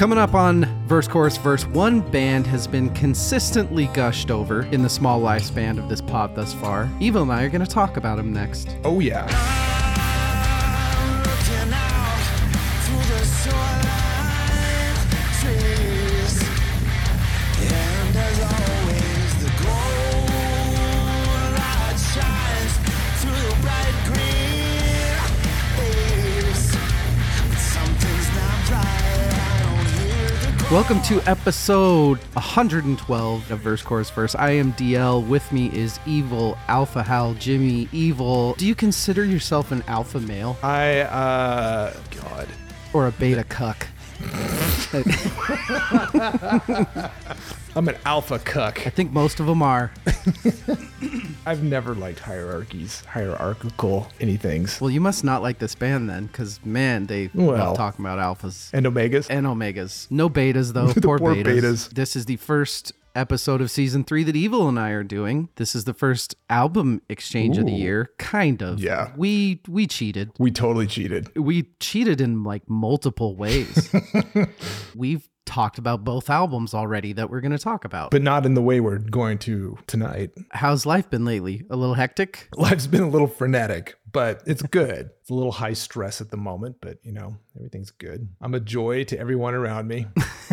Coming up on Verse Chorus Verse, one band has been consistently gushed over in the small lifespan of this pod thus far. Evil and I are going to talk about them next. Oh, yeah. Welcome to episode 112 of Verse Chorus Verse. I am DL. With me is Evil, Alpha Howl, Jimmy, Evil. Do you consider yourself an alpha male I, uh, God. or a beta cuck? I'm an alpha cuck. I think most of them are. I've never liked hierarchies, hierarchical anythings. Well, you must not like this band then, because man, they Well. love talking about alphas. And omegas. and omegas. No betas though. Poor, poor betas. betas. This is the first episode of season three that Evil and I are doing. This is the first album exchange of the year, kind of. Yeah. We we cheated. we totally cheated. We cheated in like multiple ways. We've talked about both albums already that we're going to talk about. But not in the way we're going to tonight. How's life been lately? A little hectic? Life's been a little frenetic, but it's good. it's a little high stress at the moment, but you know, everything's good. I'm a joy to everyone around me.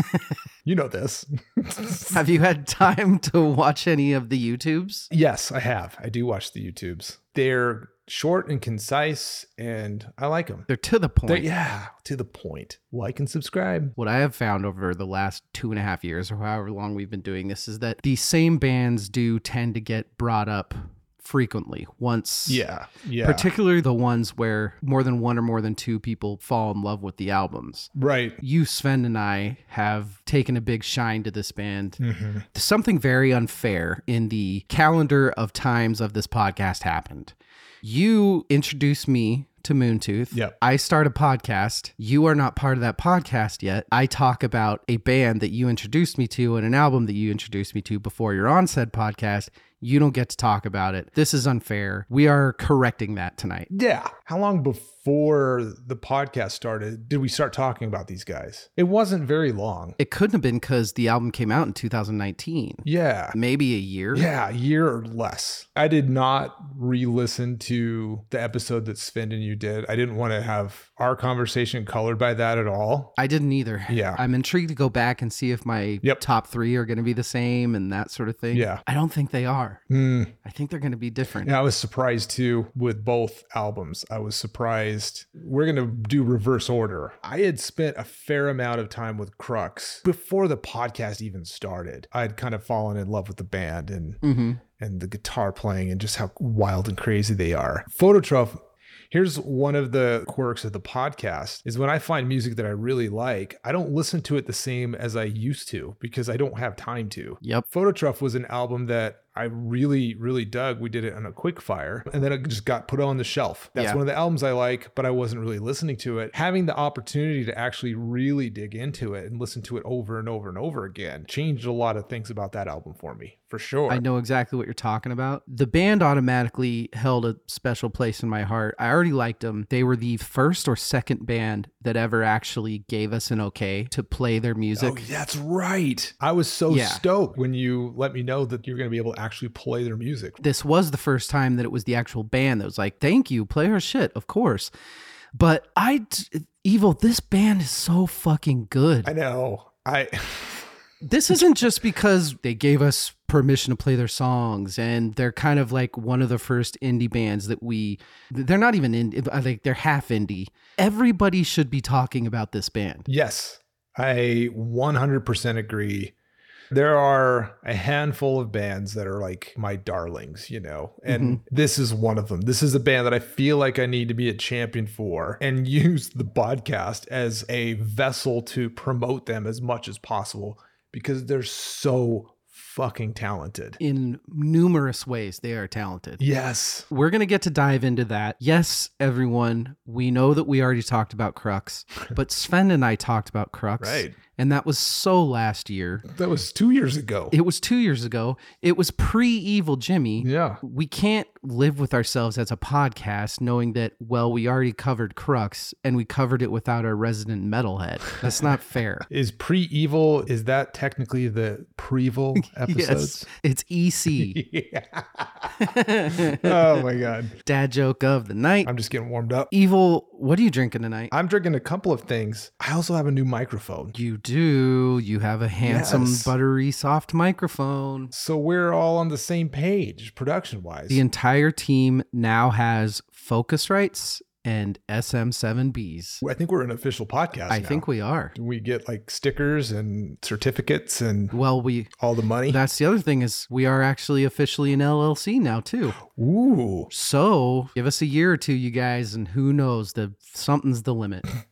you know this. Have you had time to watch any of the YouTubes? yes, I have. I do watch the YouTubes. They're short and concise, and I like them. They're to the point. They're, yeah, to the point. Like and subscribe. what I have found over the last two and a half years or however long we've been doing this is that the same bands do tend to get brought up frequently once. Yeah, yeah. Particularly the ones where more than one or more than two people fall in love with the albums. right. You, Sven, and I have taken a big shine to this band. Mm-hmm. Something very unfair in the calendar of times of this podcast happened. You introduced me to Moontooth. Yep. I start a podcast. You are not part of that podcast yet. I talk about a band that you introduced me to and an album that you introduced me to before you're on said podcast. You don't get to talk about it. This is unfair. We are correcting that tonight. Yeah. How long before the podcast started did we start talking about these guys? It wasn't very long. It couldn't have been because the album came out in 2019. Yeah. Maybe a year. Yeah, a year or less. I did not re-listen to the episode that Sven and you did. I didn't want to have our conversation colored by that at all. I didn't either. Yeah. I'm intrigued to go back and see if my Yep. top three are going to be the same and that sort of thing. Yeah. I don't think they are. Hmm. I think they're going to be different. Yeah, I was surprised too with both albums. I was surprised. We're going to do reverse order. I had spent a fair amount of time with Crux before the podcast even started. I'd kind of fallen in love with the band and hmm and the guitar playing and just how wild and crazy they are. Phototroph Here's one of the quirks of the podcast is when I find music that I really like, I don't listen to it the same as I used to because I don't have time to. Yep. Phototroph was an album that I really, really dug. We did it on a quick fire and then it just got put on the shelf. That's Yeah. one of the albums I like, but I wasn't really listening to it. Having the opportunity to actually really dig into it and listen to it over and over and over again changed a lot of things about that album for me, for sure. I know exactly what you're talking about. The band automatically held a special place in my heart. I already liked them. They were the first or second band that ever actually gave us an okay to play their music. Oh, that's right. I was so Yeah. stoked when you let me know that you're going to be able to actually play their music. this was the first time that it was the actual band that was like, "Thank you, play our shit, of course." But I, evil, this band is so fucking good. I know. I this isn't just because they gave us permission to play their songs and they're kind of like one of the first indie bands that we they're not even in uh, like they're half indie. Everybody should be talking about this band. yes, I 100% agree. There are a handful of bands that are like my darlings, you know, and mm-hmm. this is one of them. This is a band that I feel like I need to be a champion for and use the podcast as a vessel to promote them as much as possible because they're so fucking talented. In numerous ways they are talented. Yes. We're going to get to dive into that. Yes, everyone, we know that we already talked about Crux, but Sven and I talked about Crux. Right. And that was so last year. That was two years ago. It was two years ago. It was pre Evil Jimmy. yeah. We can't live with ourselves as a podcast knowing that, well, we already covered Crux and we covered it without our resident metalhead. That's not fair. Is pre evil, is that technically the Preval episodes? yes, it's EC. Oh my God. Dad joke of the night. I'm just getting warmed up. Evil, what are you drinking tonight? I'm drinking a couple of things. I also have a new microphone. You do. You have a handsome, Yes. buttery, soft microphone. So we're all on the same page production wise. The entire team now has Focusrites and SM7Bs. I think we're an official podcast. I now. think we are. we get like stickers and certificates and Well, we all the money. that's the other thing is we are actually officially an LLC now too. Ooh. So give us a year or two, you guys, and who knows? The something's the limit.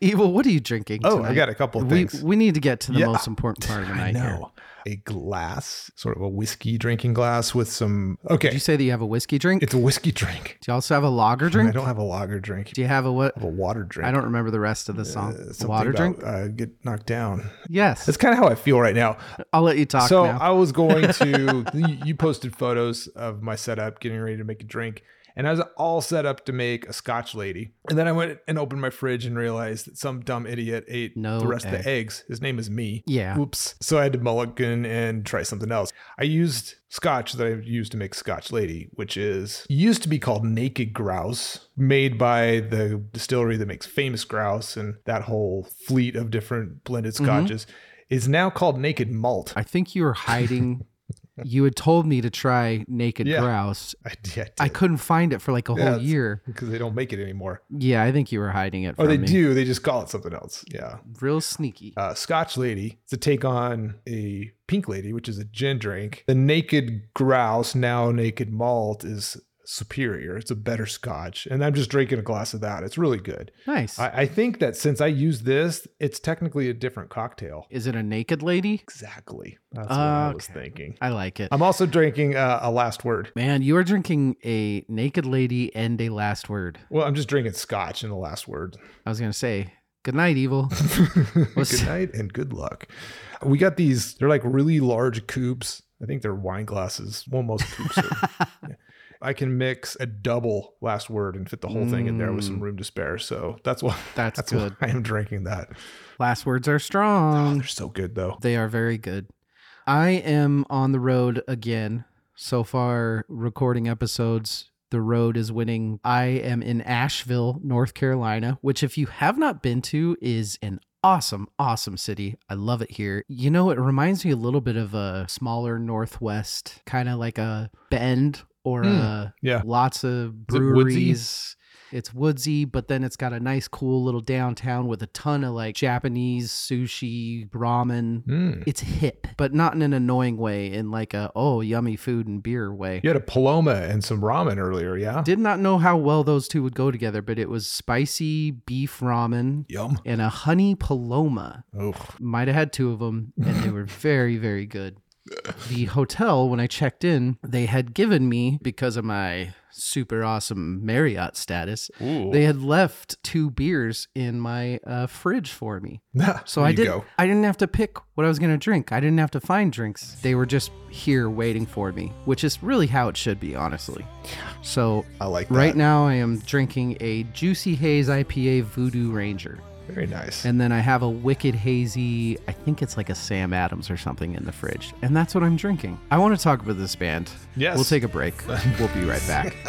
Evil, what are you drinking? Oh, I got a couple of we, things. we need to get to the Yeah. most important part of the I night here. A glass, sort of a whiskey drinking glass with some. Okay. Did you say that you have a whiskey drink? it's a whiskey drink. Do you also have a lager drink? I don't have a lager drink. Do you have a what? I have a water drink. I don't remember the rest of the song. Uh, Water about, drink? Uh, get knocked down. Yes. That's kind of how I feel right now. I'll let you talk so now. I was going to. you posted photos of my setup, getting ready to make a drink, and I was all set up to make a Scotch lady. And then I went and opened my fridge and realized that some dumb idiot ate No the rest of the eggs. His name is me. Yeah. Oops. So I had to mulligan and try something else. I used scotch that I used to make Scotch Lady, which is used to be called Naked Grouse, made by the distillery that makes famous grouse and that whole fleet of different blended Mm-hmm. scotches. Is now called Naked Malt. I think you're hiding. you had told me to try Naked Yeah. Grouse. I did. I couldn't find it for like a Yeah, whole year. because they don't make it anymore. Yeah, I think you were hiding it Or from they me. do. They just call it something else. Yeah. Real sneaky. Uh, Scotch Lady. It's a take on a Pink Lady, which is a gin drink. The Naked Grouse, now Naked Malt, is superior. It's a better Scotch, and I'm just drinking a glass of that. It's really good. nice. I, I think that since I use this, it's technically a different cocktail. Is it a naked lady? Exactly. That's what I was Okay. thinking. I like it. I'm also drinking uh, a last word. Man, you are drinking a naked lady and a last word. Well, I'm just drinking Scotch in the last word. I was gonna say, good night, evil. What's- good night and good luck. We got these, they're like really large cubes. I think they're wine glasses. Well, most cubes are. Yeah. I can mix a double last word and fit the whole thing in there with some room to spare. So that's why Mm. That's that's good. why I am drinking that. Last words are Oh, strong. they're so good though. They are very good. I am on the road again. So far, recording episodes. The road is winning. I am in Asheville, North Carolina, which, if you have not been to, is an awesome, awesome city. I love it here. You know, it reminds me a little bit of a smaller Northwest, kind of like a Bend or a Yeah. lots of it breweries. It's woodsy, but then it's got a nice, cool little downtown with a ton of like Japanese sushi, ramen. Mm. It's hip, but not in an annoying way, in like a, oh, yummy food and beer way. You had a Paloma and some ramen earlier, yeah? Did not know how well those two would go together, but it was spicy beef ramen Yum. and a honey paloma. Oh, Might have had two of them, and they were very, very good. The hotel, when I checked in, they had given me, because of my super awesome Marriott status, Ooh. they had left two beers in my uh, fridge for me. So I did. go. I didn't have to pick what I was going to drink. I didn't have to find drinks. They were just here waiting for me, which is really how it should be, honestly. So I like that. right now, I am drinking a Juicy Haze IPA Voodoo Ranger. Very nice. And then I have a wicked hazy, I think it's like a Sam Adams or something in the fridge. And that's what I'm drinking. I want to talk about this band. Yes. We'll take a break. we'll be right back.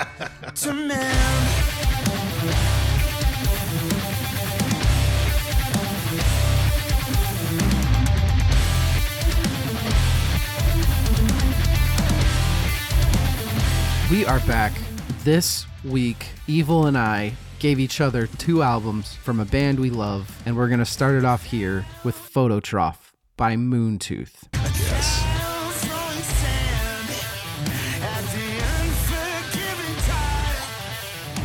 We are back. This week, Evil and I gave each other two albums from a band we love, and we're going to start it off here with Phototroph by Moontooth. yes.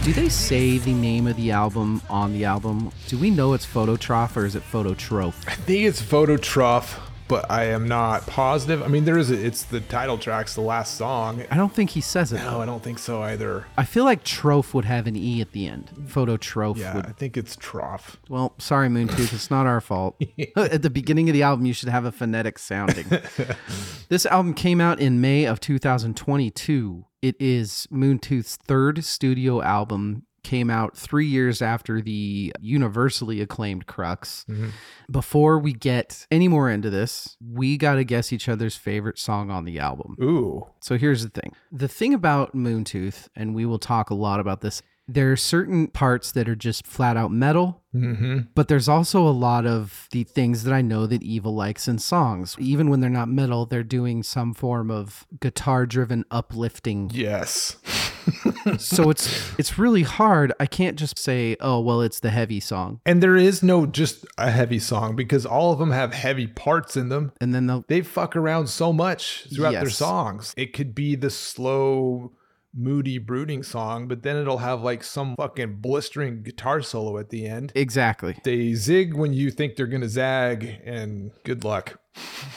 Do they say the name of the album on the album? Do we know it's Phototroph or is it Phototroph? I think it's Phototroph, but I am not positive. I mean, there is a, it's the title track's the last song. I don't think he says it. No, I don't think so either. I feel like Troph would have an E at the end. Photo Troph Yeah, would I think it's trough. Well, sorry, Moontooth. It's not our fault. At the beginning of the album, you should have a phonetic sounding. this album came out in May of 2022. It is Moontooth's third studio album. Came out three years after the universally acclaimed Crux. Mm-hmm. Before we get any more into this, we got to guess each other's favorite song on the album. Ooh. So here's the thing. The thing about Moontooth, and we will talk a lot about this, there are certain parts that are just flat out metal, Mm-hmm. but there's also a lot of the things that I know that Evil likes in songs. Even when they're not metal, they're doing some form of guitar driven uplifting. Yes. so it's it's really hard. I can't just say, "Oh, well, it's the heavy song." And there is no just a heavy song because all of them have heavy parts in them. And then They fuck around so much throughout their songs. It could be the slow, moody, brooding song, but then it'll have like some fucking blistering guitar solo at the end. exactly. They zig when you think they're gonna zag, and good luck.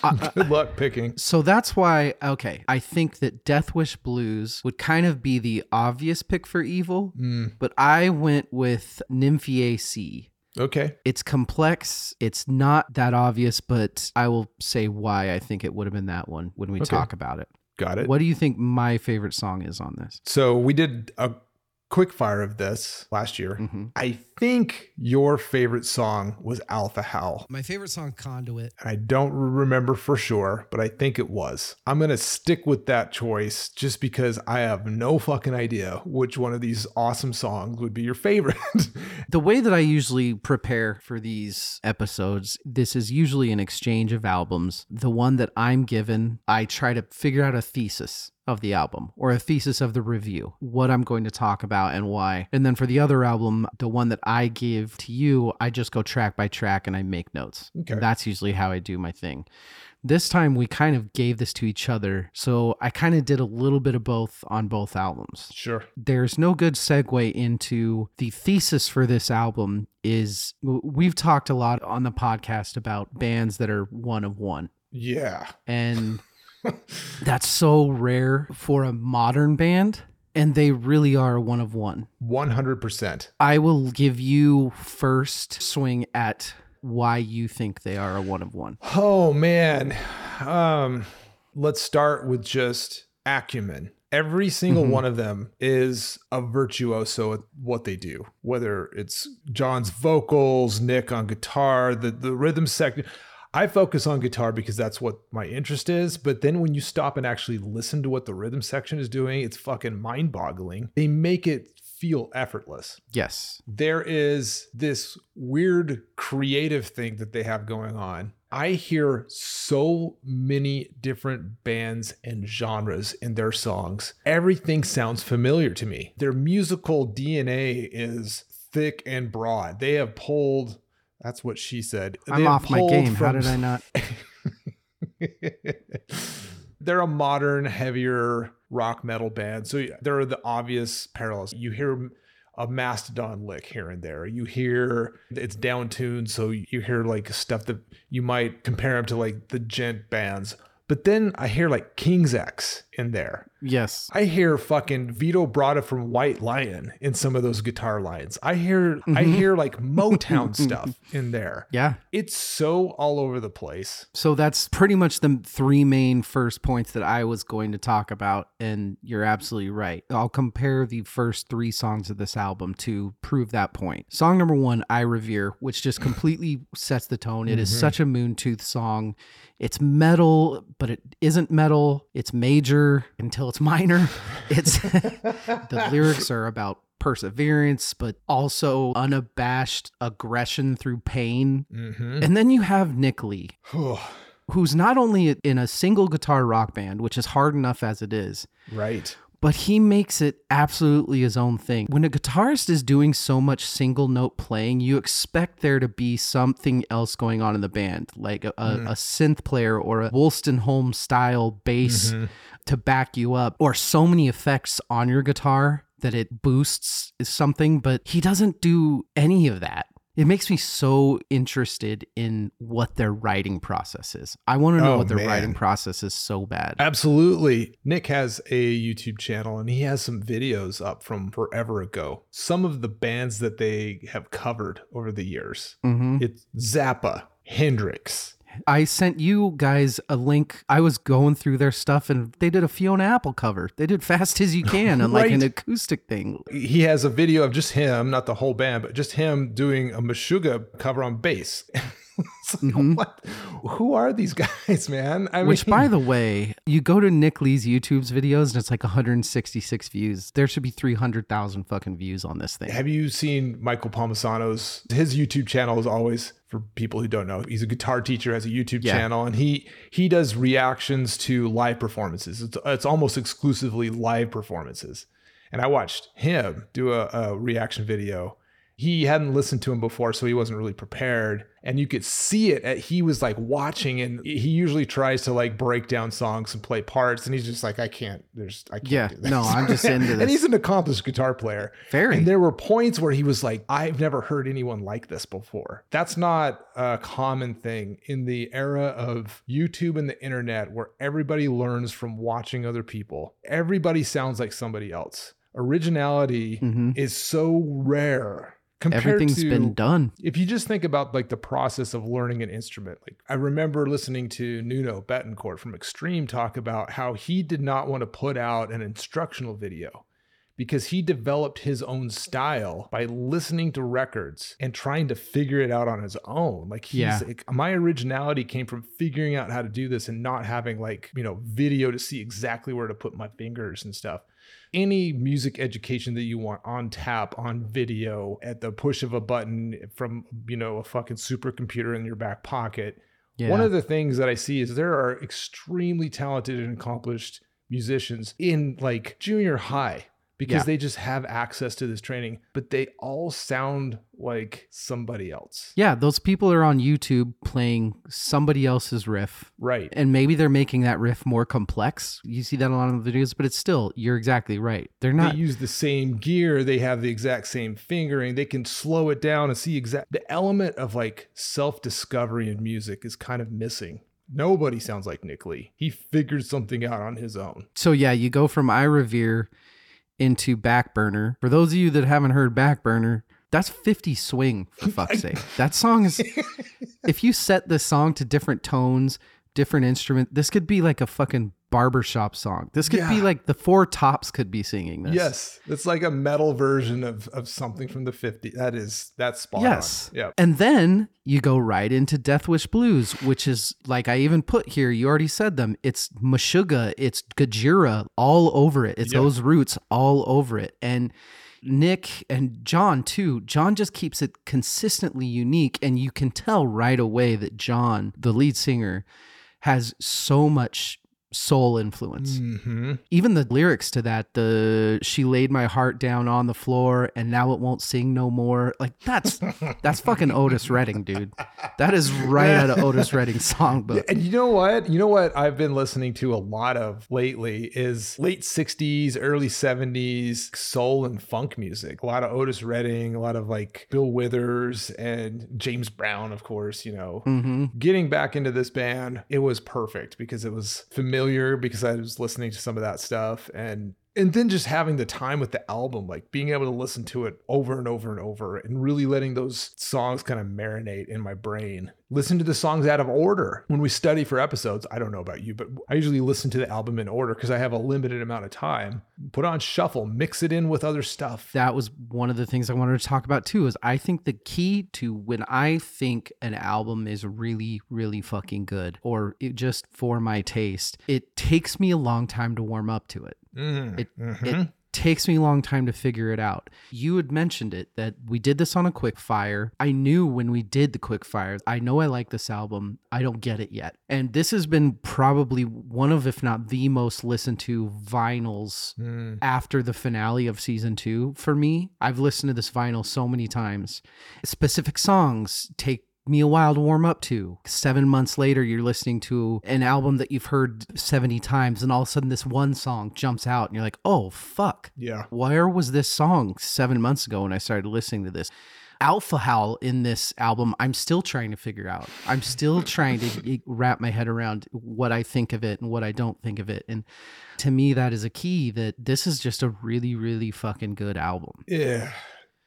Uh, uh, good luck picking. So that's why, okay, I think that Death Wish Blues would kind of be the obvious pick for Evil, hmm. but I went with Nymphaeaceae. Okay. It's complex. It's not that obvious, but I will say why I think it would have been that one when we Okay. talk about it. Got it. What do you think my favorite song is on this? So we did a quick fire of this last year. Mhm. I think your favorite song was Alpha Howl. My favorite song, Conduit. And I don't remember for sure, but I think it was. I'm going to stick with that choice just because I have no fucking idea which one of these awesome songs would be your favorite. The way that I usually prepare for these episodes, this is usually an exchange of albums. The one that I'm given, I try to figure out a thesis of the album or a thesis of the review, what I'm going to talk about and why. And then for the other album, the one that I give to you, I just go track by track and I make notes. Okay. That's usually how I do my thing. This time we kind of gave this to each other. So I kind of did a little bit of both on both albums sure. there's no good segue into the thesis for this album is we've talked a lot on the podcast about bands that are one of one Yeah. and that's so rare for a modern band and they really are one of one 100%. i will give you first swing at why you think they are a one of one Oh man. Um let's start with just acumen. Every single Mhm. one of them is a virtuoso at what they do. Whether it's John's vocals, Nick on guitar, the the rhythm section. I focus on guitar because that's what my interest is, but then when you stop and actually listen to what the rhythm section is doing, it's fucking mind-boggling. They make it feel effortless yes there is this weird creative thing that they have going on. I hear so many different bands and genres in their songs. Everything sounds familiar to me. Their musical DNA is thick and broad. They have pulled, that's what she said. I'm off my game how did i not they're a modern, heavier rock metal band. So there are the obvious parallels. You hear a Mastodon lick here and there. You hear it's down tuned, so you hear like stuff that you might compare them to like the djent bands. But then I hear like King's X in there. Yes I hear fucking Vito Bratta from White Lion in some of those guitar lines. I hear I mm-hmm. hear like Motown stuff in there. yeah It's so all over the place. So that's pretty much the three main first points that I was going to talk about. And you're absolutely right. I'll compare the first three songs of this album to prove that point. Song number one, I Revere, which just completely sets the tone. It is mm-hmm. such a Moontooth song. It's metal, but it isn't metal. It's major until it's minor. It's the lyrics are about perseverance, but also unabashed aggression through pain. Mm-hmm. And then you have Nick Lee, who's not only in a single guitar rock band, which is hard enough as it is, right. but he makes it absolutely his own thing. When a guitarist is doing so much single note playing, you expect there to be something else going on in the band, like a, a, a synth player or a Wolstenholme style bass to back you up, or so many effects on your guitar that it boosts is something, but he doesn't do any of that. It makes me so interested in what their writing process is. I want to know Oh, what their man. writing process is so bad. Absolutely. Nick has a YouTube channel and he has some videos up from forever ago. Some of the bands that they have covered over the years. Mhm. It's Zappa, Hendrix. I sent you guys a link. I was going through their stuff and they did a Fiona Apple cover. They did Fast as You Can on like an acoustic thing. He has a video of just him, not the whole band, but just him doing a Meshuggah cover on bass. Like, what? Who are these guys, man? I Mm-hmm. Which, mean, by the way, you go to Nick Lee's YouTube's videos and it's like 166 views. There should be 300,000 fucking views on this thing. Have you seen Michael Palmisano's? His YouTube channel is always for people who don't know. He's a guitar teacher, has a YouTube Yeah. channel, and he he does reactions to live performances. It's it's almost exclusively live performances. And I watched him do a, a reaction video. He hadn't listened to him before, so he wasn't really prepared. And you could see it. At, he was like watching, and he usually tries to like break down songs and play parts. And he's just like, I can't. There's, I can't. Yeah, do this. no, I'm just into this. and he's an accomplished guitar player. Very. And there were points where he was like, I've never heard anyone like this before. That's not a common thing in the era of YouTube and the internet where everybody learns from watching other people. Everybody sounds like somebody else. Originality Mhm. is so rare Everything's to been done. if you just think about like the process of learning an instrument like i remember listening to nuno bettencourt from extreme talk about how he did not want to put out an instructional video because he developed his own style by listening to records and trying to figure it out on his own like he's Yeah. like, my originality came from figuring out how to do this and not having like you know video to see exactly where to put my fingers and stuff any music education that you want on tap on video at the push of a button from you know a fucking supercomputer in your back pocket Yeah. one of the things that i see is there are extremely talented and accomplished musicians in like junior high because Yeah. they just have access to this training but they all sound like somebody else yeah, those people are on YouTube playing somebody else's riff. right And maybe they're making that riff more complex. You see that a lot of the videos, but it's still, you're exactly right. They're not. they use the same gear they have the exact same fingering they can slow it down and see exact the element of like self-discovery in music is kind of missing nobody sounds like nick lee he figured something out on his own So yeah, you go from I Revere into Backburner. For those of you that haven't heard Backburner, that's 50 swing for fuck's sake. That song is if you set the song to different tones, different instrument, this could be like a fucking barbershop song. This could be like the four tops could be singing this. yes it's like a metal version of of something from the 50s that is that's spot Yes. on yeah And then you go right into Death Wish Blues, which is like I even put here, you already said them. It's Meshuggah, it's Gojira all over it. It's Yeah. those roots all over it. And Nick and John too. John just keeps it consistently unique. And you can tell right away that John, the lead singer, has so much soul influence hmm even the lyrics to that the she laid my heart down on the floor and now it won't sing no more like that's that's fucking otis redding dude that is right out of otis redding's songbook And you know what? You know what I've been listening to a lot of lately is late 60s, early 70s soul and funk music. A lot of Otis Redding, a lot of like Bill Withers and James Brown, of course, you know. hmm Getting back into this band, it was perfect because it was familiar because I was listening to some of that stuff and and then just having the time with the album, like being able to listen to it over and over and over and really letting those songs kind of marinate in my brain. Listen to the songs out of order. When we study for episodes, I don't know about you, but I usually listen to the album in order because I have a limited amount of time. Put on shuffle, mix it in with other stuff. that was one of the things i wanted to talk about too is i think the key to when i think an album is really really fucking good or just for my taste it takes me a long time to warm up to it Mm, It it takes me a long time to figure it out. You had mentioned it that we did this on a quick fire. I knew when we did the quick fire, I know I like this album. I don't get it yet. And this has been probably one of if not the most listened to vinyls Mm. after the finale of season 2 for me. I've listened to this vinyl so many times. Specific songs take me a while to warm up to. Seven months later, you're listening to an album that you've heard 70 times, and all of a sudden, this one song jumps out, and you're like, oh, fuck. Yeah. Where was this song seven months ago when I started listening to this? Alpha Howl in this album, I'm still trying to figure out. I'm still trying to wrap my head around what I think of it and what I don't think of it. And to me, that is a key that this is just a really, really fucking good album. Yeah.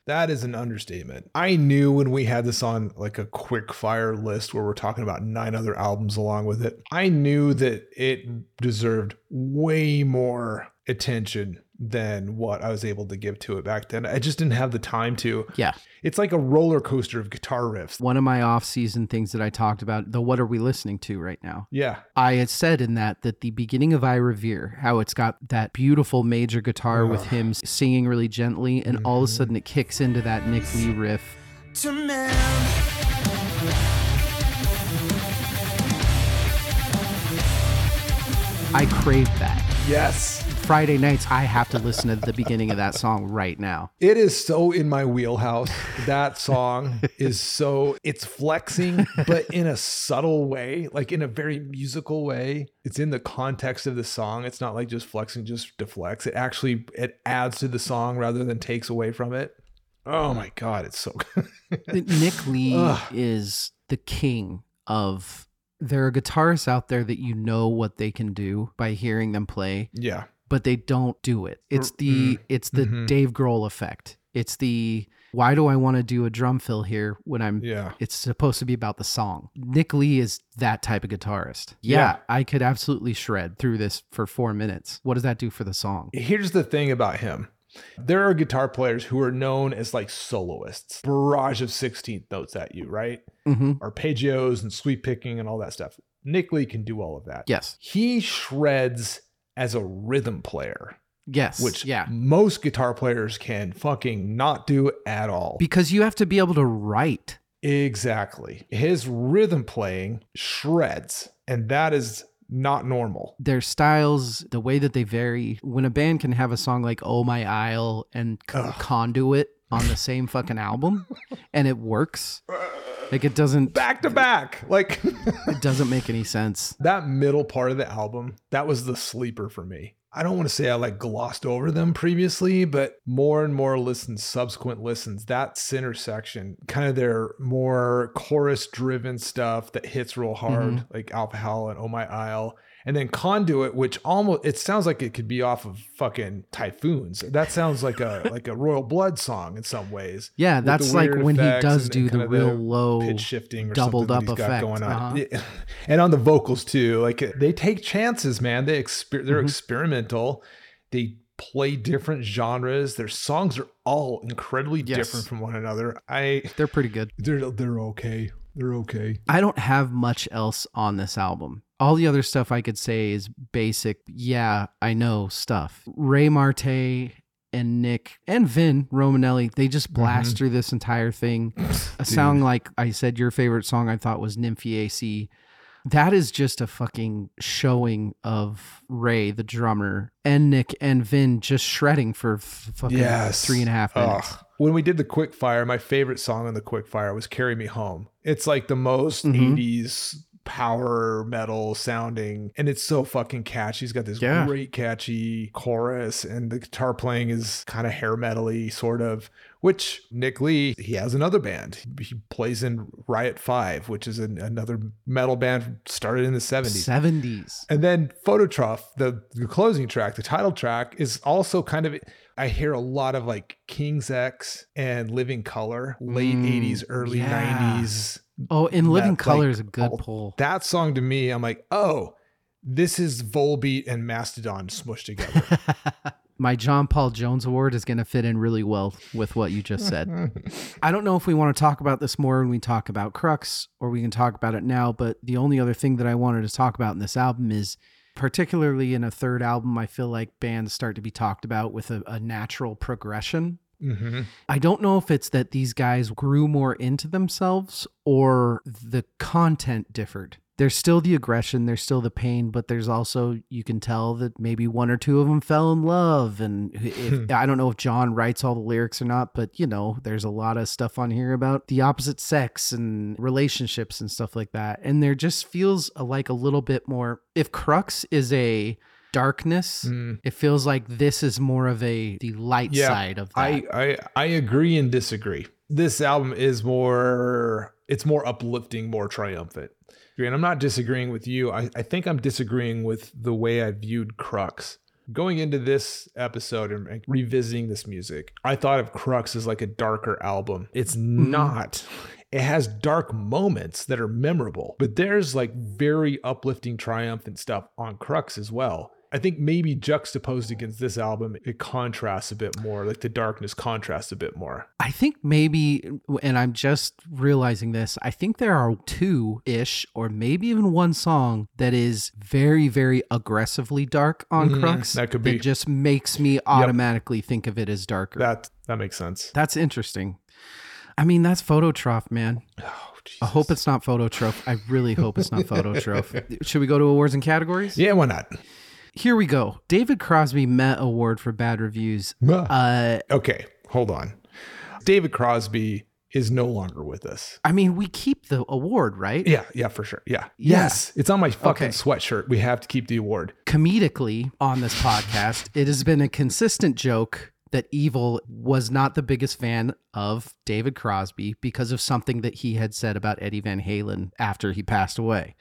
That is an understatement. I knew when we had this on like a quick fire list where we're talking about nine other albums along with it, I knew that it deserved way more attention than what I was able to give to it back then. I just didn't have the time to. Yeah. It's like a roller coaster of guitar riffs. One of my off season things that I talked about, the what are we listening to right now? Yeah. I had said in that that the beginning of I Revere, how it's got that beautiful major guitar with him singing really gently, and all of a mm-hmm. sudden it kicks into that Nick Lee riff. to man. I crave that. Yes. Friday nights, I have to listen to the beginning of that song right now. It is so in my wheelhouse. That song is so it's flexing, but in a subtle way, like in a very musical way. It's in the context of the song. It's not like just flexing just deflects. It actually it adds to the song rather than takes away from it. Oh my god, it's so good. Nick Lee Ugh. is the king of. There are guitarists out there that you know what they can do by hearing them play, yeah. But they don't do it. It's the Mm, it's the mhm. Dave Grohl effect. It's the why do I want to do a drum fill here when I'm Yeah. it's supposed to be about the song. Nick Lee is that type of guitarist. Yeah, Yeah. I could absolutely shred through this for 4 minutes. What does that do for the song? Here's the thing about him. There are guitar players who are known as like soloists, barrage of 16th notes at you, right? Mm-hmm. Arpeggios and sweep picking and all that stuff. Nick Lee can do all of that. Yes. He shreds as a rhythm player, Yes. which yeah. most guitar players can fucking not do at all. Because you have to be able to write. exactly. His rhythm playing shreds, and that is not normal. Their styles, the way that they vary. When a band can have a song like "Oh My Isle" and Ugh. "Conduit" on the same fucking album, and it works, like it doesn't. Back to back. Like It doesn't make any sense. that middle part of the album, that was the sleeper for me. I don't want to say I like glossed over them previously, but more and more listens, subsequent listens, that center section, kind of their more chorus driven stuff that hits real hard, mm-hmm. like Alpha Howl and Oh My Isle. And then Conduit, which almost it sounds like it could be off of fucking typhoons. That sounds like a like a Royal Blood song in some ways. Yeah, that's like when he does do the real low pitch shifting or doubled something up he's got effect. going on. Uh-huh. And on the vocals too, like they take chances, man. They exper- they're Mhm. experimental. They play different genres. Their songs are all incredibly Yes. different from one another. I They're pretty good. they're they're okay. They're okay. I don't have much else on this album. All the other stuff I could say is basic, yeah, I know stuff. Ray Marte and Nick and Vin Romanelli, they just blast through this entire thing. A song like I said, your favorite song I thought was Nymphaeacy. That is just a fucking showing of Ray, the drummer, and Nick and Vin just shredding for f- fucking Yes. three and a half minutes. Ugh. When we did the quick fire, my favorite song on the quick fire was Carry Me Home. It's like the most Mhm. 80s power metal sounding and it's so fucking catchy. He's got this Yeah. great catchy chorus and the guitar playing is kind of hair metal-y sort of, which Nick Lee, he has another band. He plays in Riot 5, which is an, another metal band started in the 70s. 70s. And then Phototroph, the, the closing track, the title track, is also kind of. I hear a lot of like King's X and Living Color, late Mm, 80s, early yeah. 90s. Oh, and Living That, Color like, is a good all- pull. That song to me, I'm like, oh, this is Volbeat and Mastodon smushed together. My John Paul Jones Award is going to fit in really well with what you just said. I don't know if we want to talk about this more when we talk about Crux or we can talk about it now, but the only other thing that I wanted to talk about in this album is particularly in a third album, I feel like bands start to be talked about with a, a natural progression. Mhm. I don't know if it's that these guys grew more into themselves or the content differed. There's still the aggression, there's still the pain, but there's also you can tell that maybe one or two of them fell in love. And if, I don't know if John writes all the lyrics or not, but you know, there's a lot of stuff on here about the opposite sex and relationships and stuff like that. And there just feels like a little bit more. If Crux is a darkness, Mm. it feels like this is more of a the light Yeah, side of that. I, I I agree and disagree this album is more it's more uplifting, more triumphant. And I'm not disagreeing with you. I, I think I'm disagreeing with the way I viewed Crux. Going into this episode and and revisiting this music, I thought of Crux as like a darker album. It's not. It has dark moments that are memorable, but there's like very uplifting, triumphant stuff on Crux as well. I think maybe juxtaposed against this album, it contrasts a bit more. Like the darkness contrasts a bit more. I think maybe, and I'm just realizing this, I think there are two ish, or maybe even one song that is very, very aggressively dark on Mhm, Crux. that could be. It just makes me automatically think of it as darker. That that makes sense. That's interesting. I mean, that's Phototroph, man. Oh, I hope it's not Phototroph. I really hope it's not Phototroph. Should we go to awards and categories? Yeah, why not? Here we go. David Crosby Met Award for Bad Reviews. Uh, okay, hold on. David Crosby is no longer with us. I mean, we keep the award, right? Yeah, yeah, for sure. Yeah. Yeah. Yes. It's on my fucking Okay. sweatshirt. We have to keep the award. comedically on this podcast, it has been a consistent joke that Evil was not the biggest fan of David Crosby because of something that he had said about Eddie Van Halen after he passed away.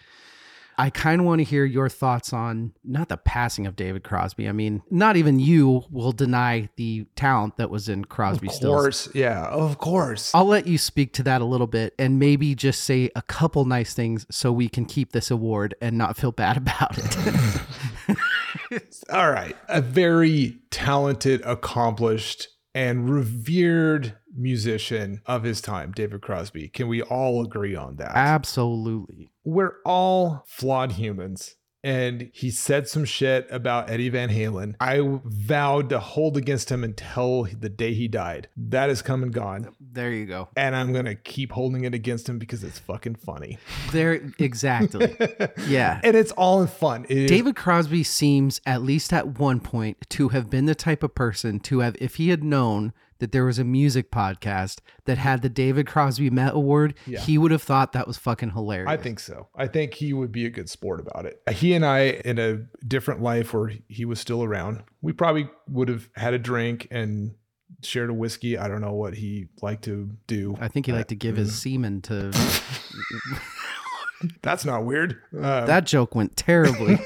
I kind of want to hear your thoughts on not the passing of David Crosby. I mean, not even you will deny the talent that was in Crosby Of Stills. course. Yeah, of course. I'll let you speak to that a little bit and maybe just say a couple nice things so we can keep this award and not feel bad about it. All right. A very talented, accomplished, and revered musician of his time, David Crosby. Can we all agree on that? Absolutely. We're all flawed humans. And he said some shit about Eddie Van Halen. I vowed to hold against him until the day he died. That has come and gone. There you go. And I'm going to keep holding it against him because it's fucking funny. There exactly. Yeah. And it's all in fun. It is- David Crosby seems at least at one point to have been the type of person to have if he had known that there was a music podcast that had the David Crosby Met Award, Yeah. he would have thought that was fucking hilarious. I think so. I think he would be a good sport about it. He and I, in a different life where he was still around, we probably would have had a drink and shared a whiskey. I don't know what he liked to do. I think he liked to give his Mm. semen to That's not weird. Uh, that joke went terribly.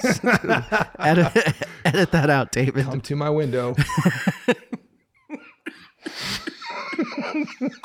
edit, edit that out, David. come to my window.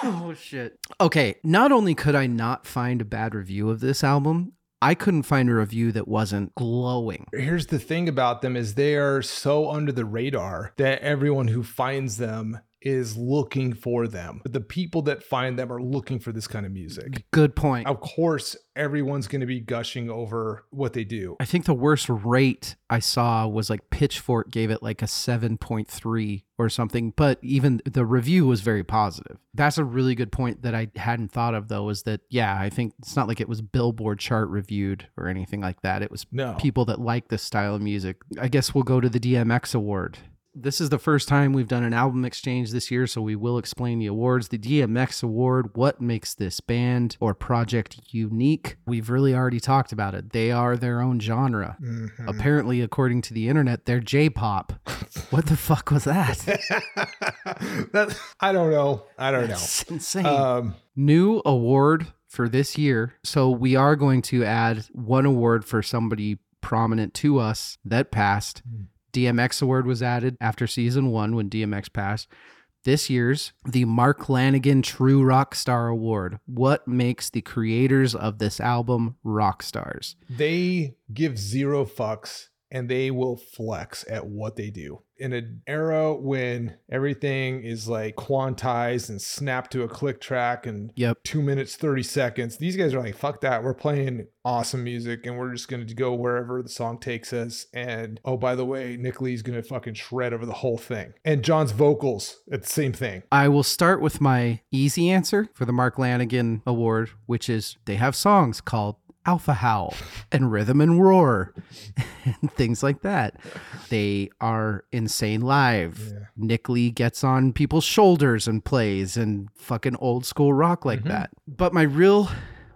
Oh shit. Okay, not only could I not find a bad review of this album, I couldn't find a review that wasn't glowing. Here's the thing about them is they are so under the radar that everyone who finds them is looking for them. But the people that find them are looking for this kind of music. Good point. Of course, everyone's going to be gushing over what they do. I think the worst rate I saw was like Pitchfork gave it like a 7.3 or something, but even the review was very positive. That's a really good point that I hadn't thought of though is that yeah, I think it's not like it was Billboard chart reviewed or anything like that. It was No. people that like this style of music. I guess we'll go to the DMX award. This is the first time we've done an album exchange this year, so we will explain the awards. The DMX Award, what makes this band or project unique? We've really already talked about it. They are their own genre. Mhm. Apparently, according to the internet, they're J pop. what the fuck was that? that, I don't know. I don't know. Insane. Um, New award for this year. So we are going to add one award for somebody prominent to us that passed. DMX award was added after season one when DMX passed. This year's the Mark Lanegan True Rock Star Award. What makes the creators of this album rock stars? they give zero fucks and they will flex at what they do. In an era when everything is like quantized and snapped to a click track and Yep. two minutes, 30 seconds, these guys are like, fuck that. We're playing awesome music and we're just going to go wherever the song takes us. And oh, by the way, Nick Lee's going to fucking shred over the whole thing. And John's vocals, it's the same thing. I will start with my easy answer for the Mark Lanegan Award, which is they have songs called Alpha Howl and Rhythm and Roar and things like that. They are insane live. Yeah. Nick Lee gets on people's shoulders and plays and fucking old school rock like mm-hmm. that. But my real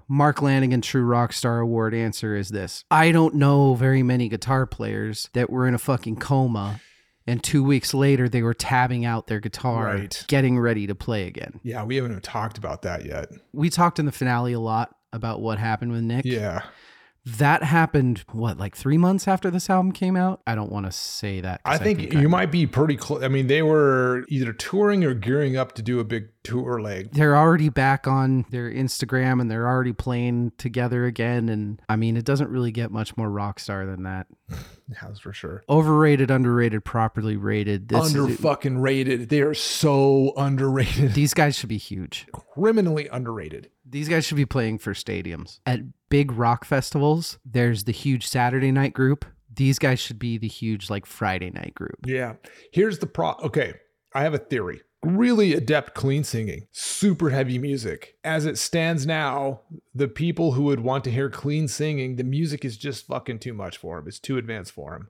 Mark Lanegan True Rock Star Award answer is this I don't know very many guitar players that were in a fucking coma And two weeks later, they were tabbing out their guitar, Right. getting ready to play again. Yeah, we haven't even talked about that yet. We talked in the finale a lot about what happened with Nick. Yeah. That happened, what, like three months after this album came out? I don't want to say that. I think I- you might be pretty close. I mean, they were either touring or gearing up to do a big tour leg. they're already back on their Instagram and they're already playing together again. And I mean, it doesn't really get much more rock star than that. That's for sure. Overrated, underrated, properly rated. This Under fucking rated. They are so underrated. these guys should be huge. Criminally underrated. These guys should be playing for stadiums. At big rock festivals, there's the huge Saturday night group. These guys should be the huge like Friday night group. Yeah. Here's the pro. Okay. I have a theory. Really adept clean singing, super heavy music. As it stands now, the people who would want to hear clean singing, the music is just fucking too much for them. It's too advanced for them.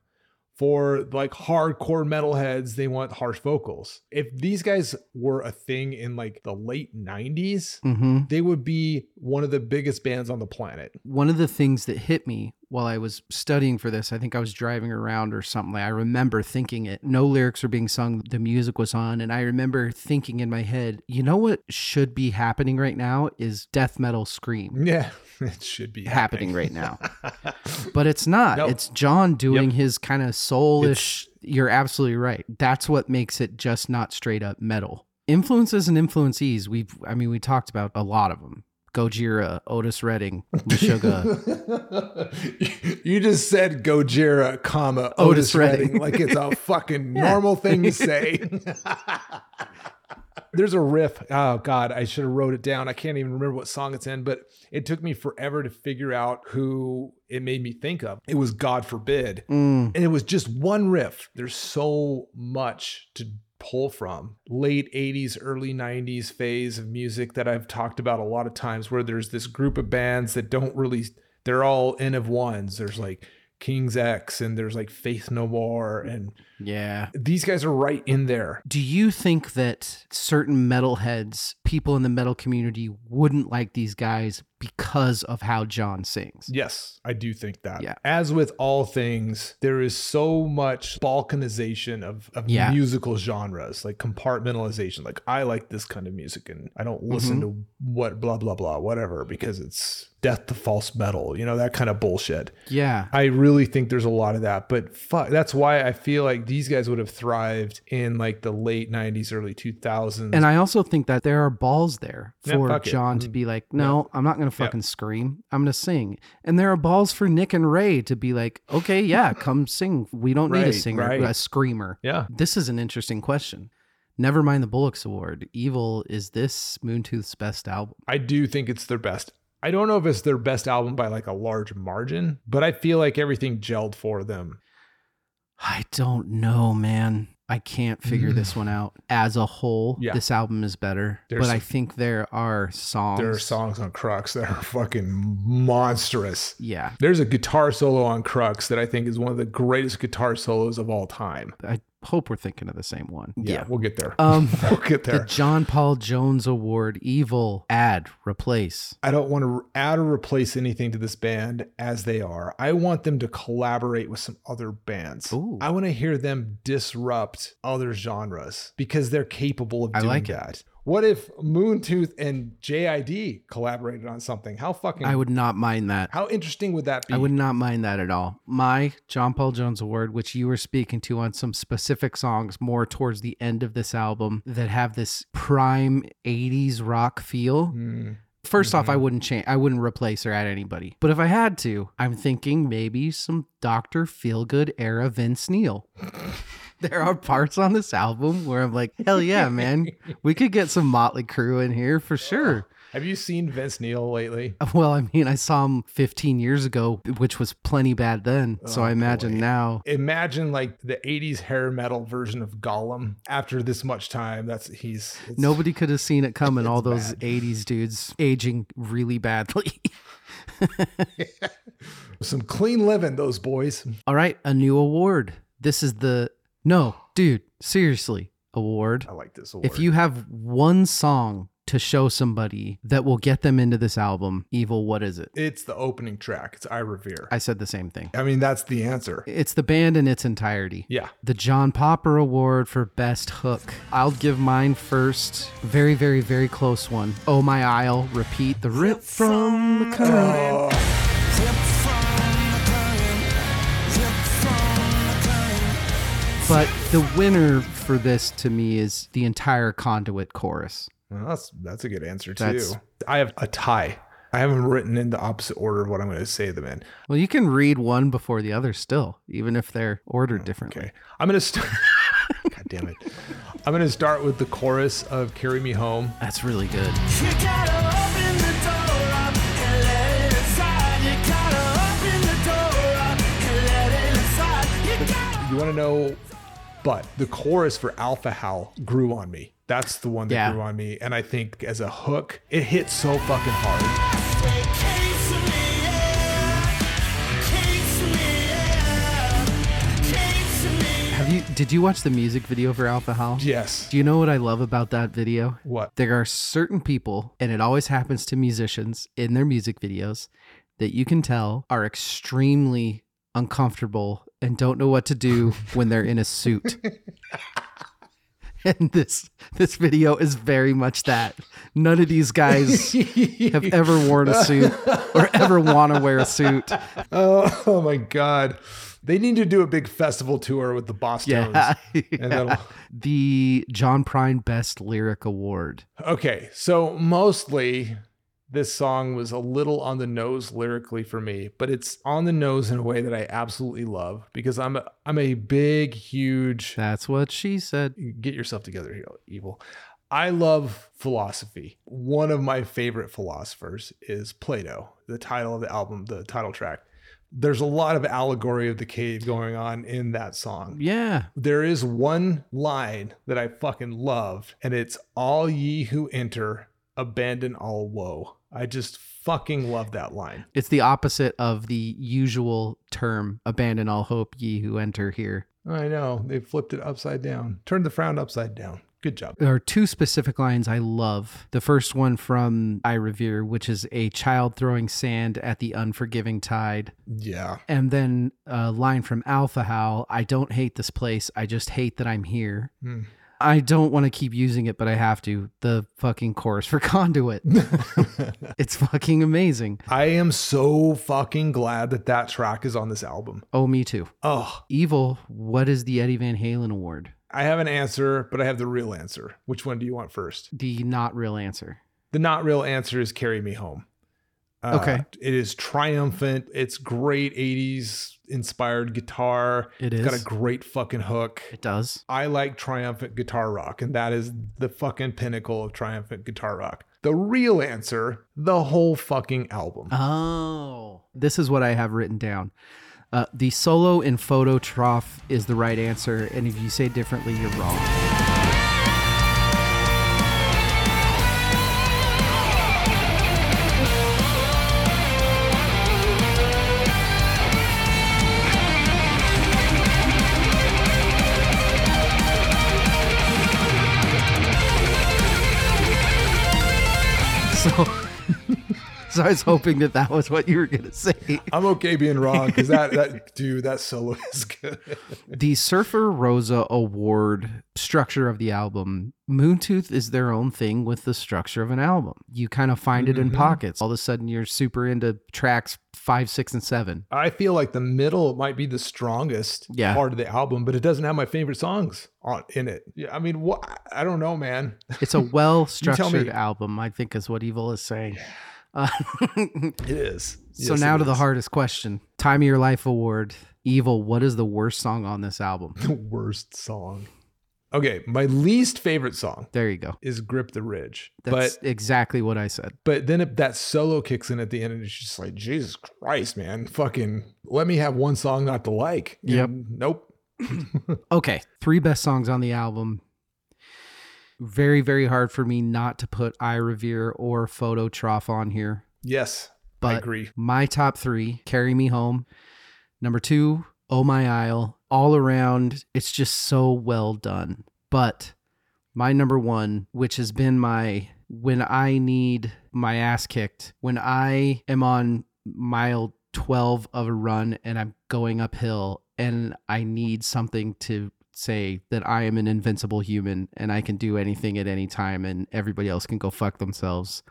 For like hardcore metalheads, they want harsh vocals. If these guys were a thing in like the late 90s, hmm they would be one of the biggest bands on the planet. One of the things that hit me while I was studying for this, I think I was driving around or something. I remember thinking it. No lyrics were being sung, the music was on. And I remember thinking in my head, you know what should be happening right now is death metal scream Yeah, it should be happening right now. But it's not. No. It's John doing his kind of soulish. You're absolutely right. That's what makes it just not straight up metal. Influences and influencees. We've, I mean, we talked about a lot of them. Gojira, Otis Redding, Meshuggah. you just said Gojira, comma Otis Otis, Redding. Like it's a fucking normal thing to say. There's a riff. Oh God, I should have wrote it down. I can't even remember what song it's in, but it took me forever to figure out who it made me think of. It was God forbid, Mm, and it was just one riff. There's so much to pull from. Late 80s early 90s phase of music that I've talked about a lot of times where there's this group of bands that don't really they're all N of ones. There's like King's X and there's like Faith No More and yeah. these guys are right in there Do you think that certain metalheads, people in the metal community, wouldn't like these guys because of how John sings? Yes, I do think that. Yeah. As with all things, there is so much balkanization of, of Yeah. musical genres, like compartmentalization. Like I like this kind of music and I don't listen Mm-hmm. to what blah blah blah whatever because it's death to false metal, you know, that kind of bullshit. Yeah. I really think there's a lot of that, but fuck, that's why I feel like these guys would have thrived in like the late 90s, early 2000s. And I also think that there are balls there Yeah, for it. John to mm-hmm. be like, no, I'm not going to Yeah. fucking scream. I'm going to sing. And there are balls for Nick and Ray to be like, okay, yeah, come sing. We don't need a Right, singer, right. a screamer. yeah. This is an interesting question. Never mind the Bollocks Award. Evil, is this Moontooth's best album? I do think it's their best. I don't know if it's their best album by like a large margin, but I feel like everything gelled for them. I don't know, man. I can't figure mm. this one out. As a whole, Yeah. this album is better. There's- but I think there are songs. There are songs on Crux that are fucking monstrous. Yeah. There's a guitar solo on Crux that I think is one of the greatest guitar solos of all time. I hope we're thinking of the same one. Yeah, we'll get there. Um we'll get there. the. John Paul Jones Award, Evil, add, replace. I don't want to add or replace anything to this band as they are. I want them to collaborate with some other bands. Ooh. I want to hear them disrupt other genres because they're capable of I doing that. it. What if Moontooth and JID collaborated on something? How fucking I would not mind that. how interesting would that be? I would not mind that at all. My John Paul Jones Award, which you were speaking to on some specific songs more towards the end of this album that have this prime 80s rock feel. Mm, 1st off, I wouldn't change. I wouldn't replace or add anybody. But if I had to, I'm thinking maybe some Doctor Feelgood era Vince Neil. there are parts on this album where I'm like, hell yeah, man, we could get some Motley Crue in here for sure. Have you seen Vince Neil lately? Uh, well, I mean, I saw him 15 years ago, which was plenty bad then. Oh, so Oh, I imagine boy. now. Imagine like the 80s hair metal version of Gollum after this much time. That's he's Nobody could have seen it coming. all those bad. 80s dudes aging really badly. some clean living, those boys. all right, a new award. This is the no, dude, seriously, award. I like this award. If you have one song to show somebody that will get them into this album, Evil, what is it? It's the opening track. It's I Revere. I, I said the same thing. I mean, that's the answer. It's the band in its entirety. Yeah. The John Popper Award for Best Hook. I'll give mine first. Very, very, very close one. Oh My Isle, repeat the rip from the current. Oh. Rip But the winner for this to me is the entire conduit chorus. Well, that's that's a good answer too. That's- I have a tie. I haven't written in the opposite order of what I'm going to say them in. Well, you can read one before the other still, even if they're ordered oh, differently. Okay. I'm going to start. God damn it. I'm going to start with the chorus of "Carry Me Home." That's really good. You gotta open the door up and let it inside. You gotta open the door up and let it inside. You gotta You want to know, but the chorus for Alpha Howl grew on me. That's the one that Yeah. grew on me, and I think as a hook, it hits so fucking hard. say case to me, yeah. Case to me, yeah. Case to me. Have you did you watch the music video for Alpha Howl? Yes. Do you know what I love about that video? What? There are certain people, and it always happens to musicians in their music videos, that you can tell are extremely uncomfortable and don't know what to do when they're in a suit. and this this video is very much that. None of these guys have ever worn a suit or ever want to wear a suit. Oh, oh my god. They need to do a big festival tour with the Bosstones. Yeah. And that'll- the John Prine Best Lyric Award. Okay, so mostly this song was a little on the nose lyrically for me, but it's on the nose in a way that I absolutely love because I'm a, I'm a big, huge That's what she said. get yourself together, evil. I love philosophy. One of my favorite philosophers is Plato, the title of the album, the title track. There's a lot of allegory of the cave going on in that song. Yeah. There is one line that I fucking love, and it's all ye who enter, abandon all woe. I just fucking love that line. It's the opposite of the usual term, abandon all hope ye who enter here. I know. They flipped it upside down. Turned the frown upside down. Good job. There are two specific lines I love. The first one from I Revere, which is a child throwing sand at the unforgiving tide. Yeah. And then a line from Alpha Howl I don't hate this place. I just hate that I'm here. Hmm. I don't want to keep using it, but I have to. The fucking chorus for Conduit. it's fucking amazing. I am so fucking glad that that track is on this album. Oh, me too. Oh, Evil, what is the Eddie Van Halen award? I have an answer, but I have the real answer. Which one do you want first? The not real answer. The not real answer is Carry Me Home. Uh, Okay. It is triumphant. It's great 80s inspired guitar. It is. It's got a great fucking hook. It does. I like triumphant guitar rock, and that is the fucking pinnacle of triumphant guitar rock. The real answer, the whole fucking album. Oh. This is what I have written down. Uh, the solo in Phototroph is the right answer, and if you say differently, you're wrong. So, so I was hoping that that was what you were going to say. I'm okay being wrong because that, that dude, that solo is good. The Surfer Rosa Award structure of the album, Moontooth is their own thing with the structure of an album. You kind of find it in Mhm. pockets. All of a sudden, you're super into tracks five, six, and seven. I feel like the middle might be the strongest Yeah. part of the album, but it doesn't have my favorite songs on in it. Yeah, I mean, what? I don't know, man. It's a well structured album, I think, is what Evil is saying. Uh, It is. so Yes, now it to the hardest question Time of Your Life Award. Evil, what is the worst song on this album? The worst song. Okay, my least favorite song There you go. is "Grip the Ridge," That's but exactly what I said. but then if that solo kicks in at the end, and it's just like Jesus Christ, man, fucking let me have one song not to like. Yep. And nope. Okay, three best songs on the album. Very, very hard for me not to put I Revere or Phototroph on here. Yes, I But agree. my top three Carry Me Home. Number two, Oh My Isle. All around, it's just so well done. But my number one, which has been my when I need my ass kicked, when I am on mile 12 of a run and I'm going uphill and I need something to say that I am an invincible human and I can do anything at any time and everybody else can go fuck themselves.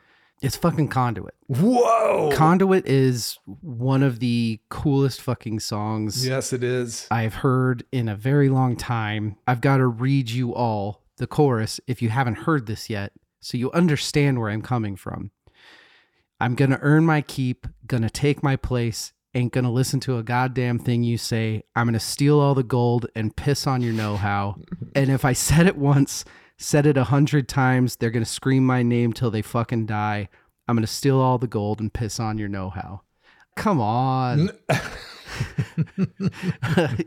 It's fucking Conduit. Whoa. Conduit is one of the coolest fucking songs yes, it is. I've heard in a very long time. I've got to read you all the chorus if you haven't heard this yet, so you understand where I'm coming from. I'm going to earn my keep, going to take my place, ain't to listen to a goddamn thing you say. I'm to steal all the gold and piss on your know how. and if I said it once, said it a hundred times, they're to scream my name till they fucking die. I'm to steal all the gold and piss on your know how. Come on.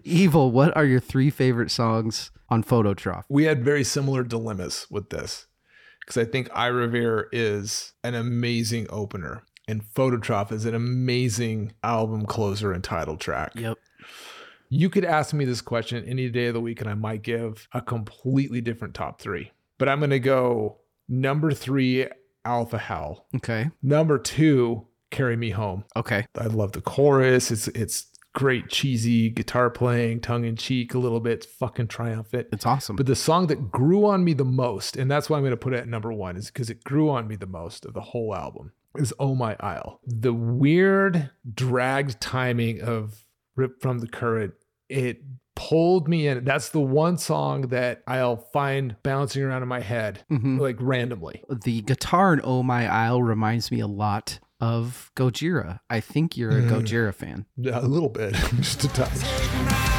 Evil, what are your three favorite songs on Phototroph? we had very similar dilemmas with this because I think I Revere is an amazing opener and Phototroph is an amazing album closer and title track. Yep. You could ask me this question any day of the week and I might give a completely different top three. But I'm going to go number three, Alpha Howl. Okay. Number two, Carry Me Home. Okay. I love the chorus. It's it's great cheesy guitar playing, tongue in cheek a little bit. It's fucking triumphant. It's awesome. But the song that grew on me the most, and that's why I'm going to put it at number one, is because it grew on me the most of the whole album, is Oh My Isle. The weird, dragged timing of Rip from the Current, it pulled me in. That's the one song that I'll find bouncing around in my head, Mhm. like randomly. the guitar in Oh My Isle reminds me a lot of Gojira. I think you're a Mm. Gojira fan. Yeah, A little bit, just a touch.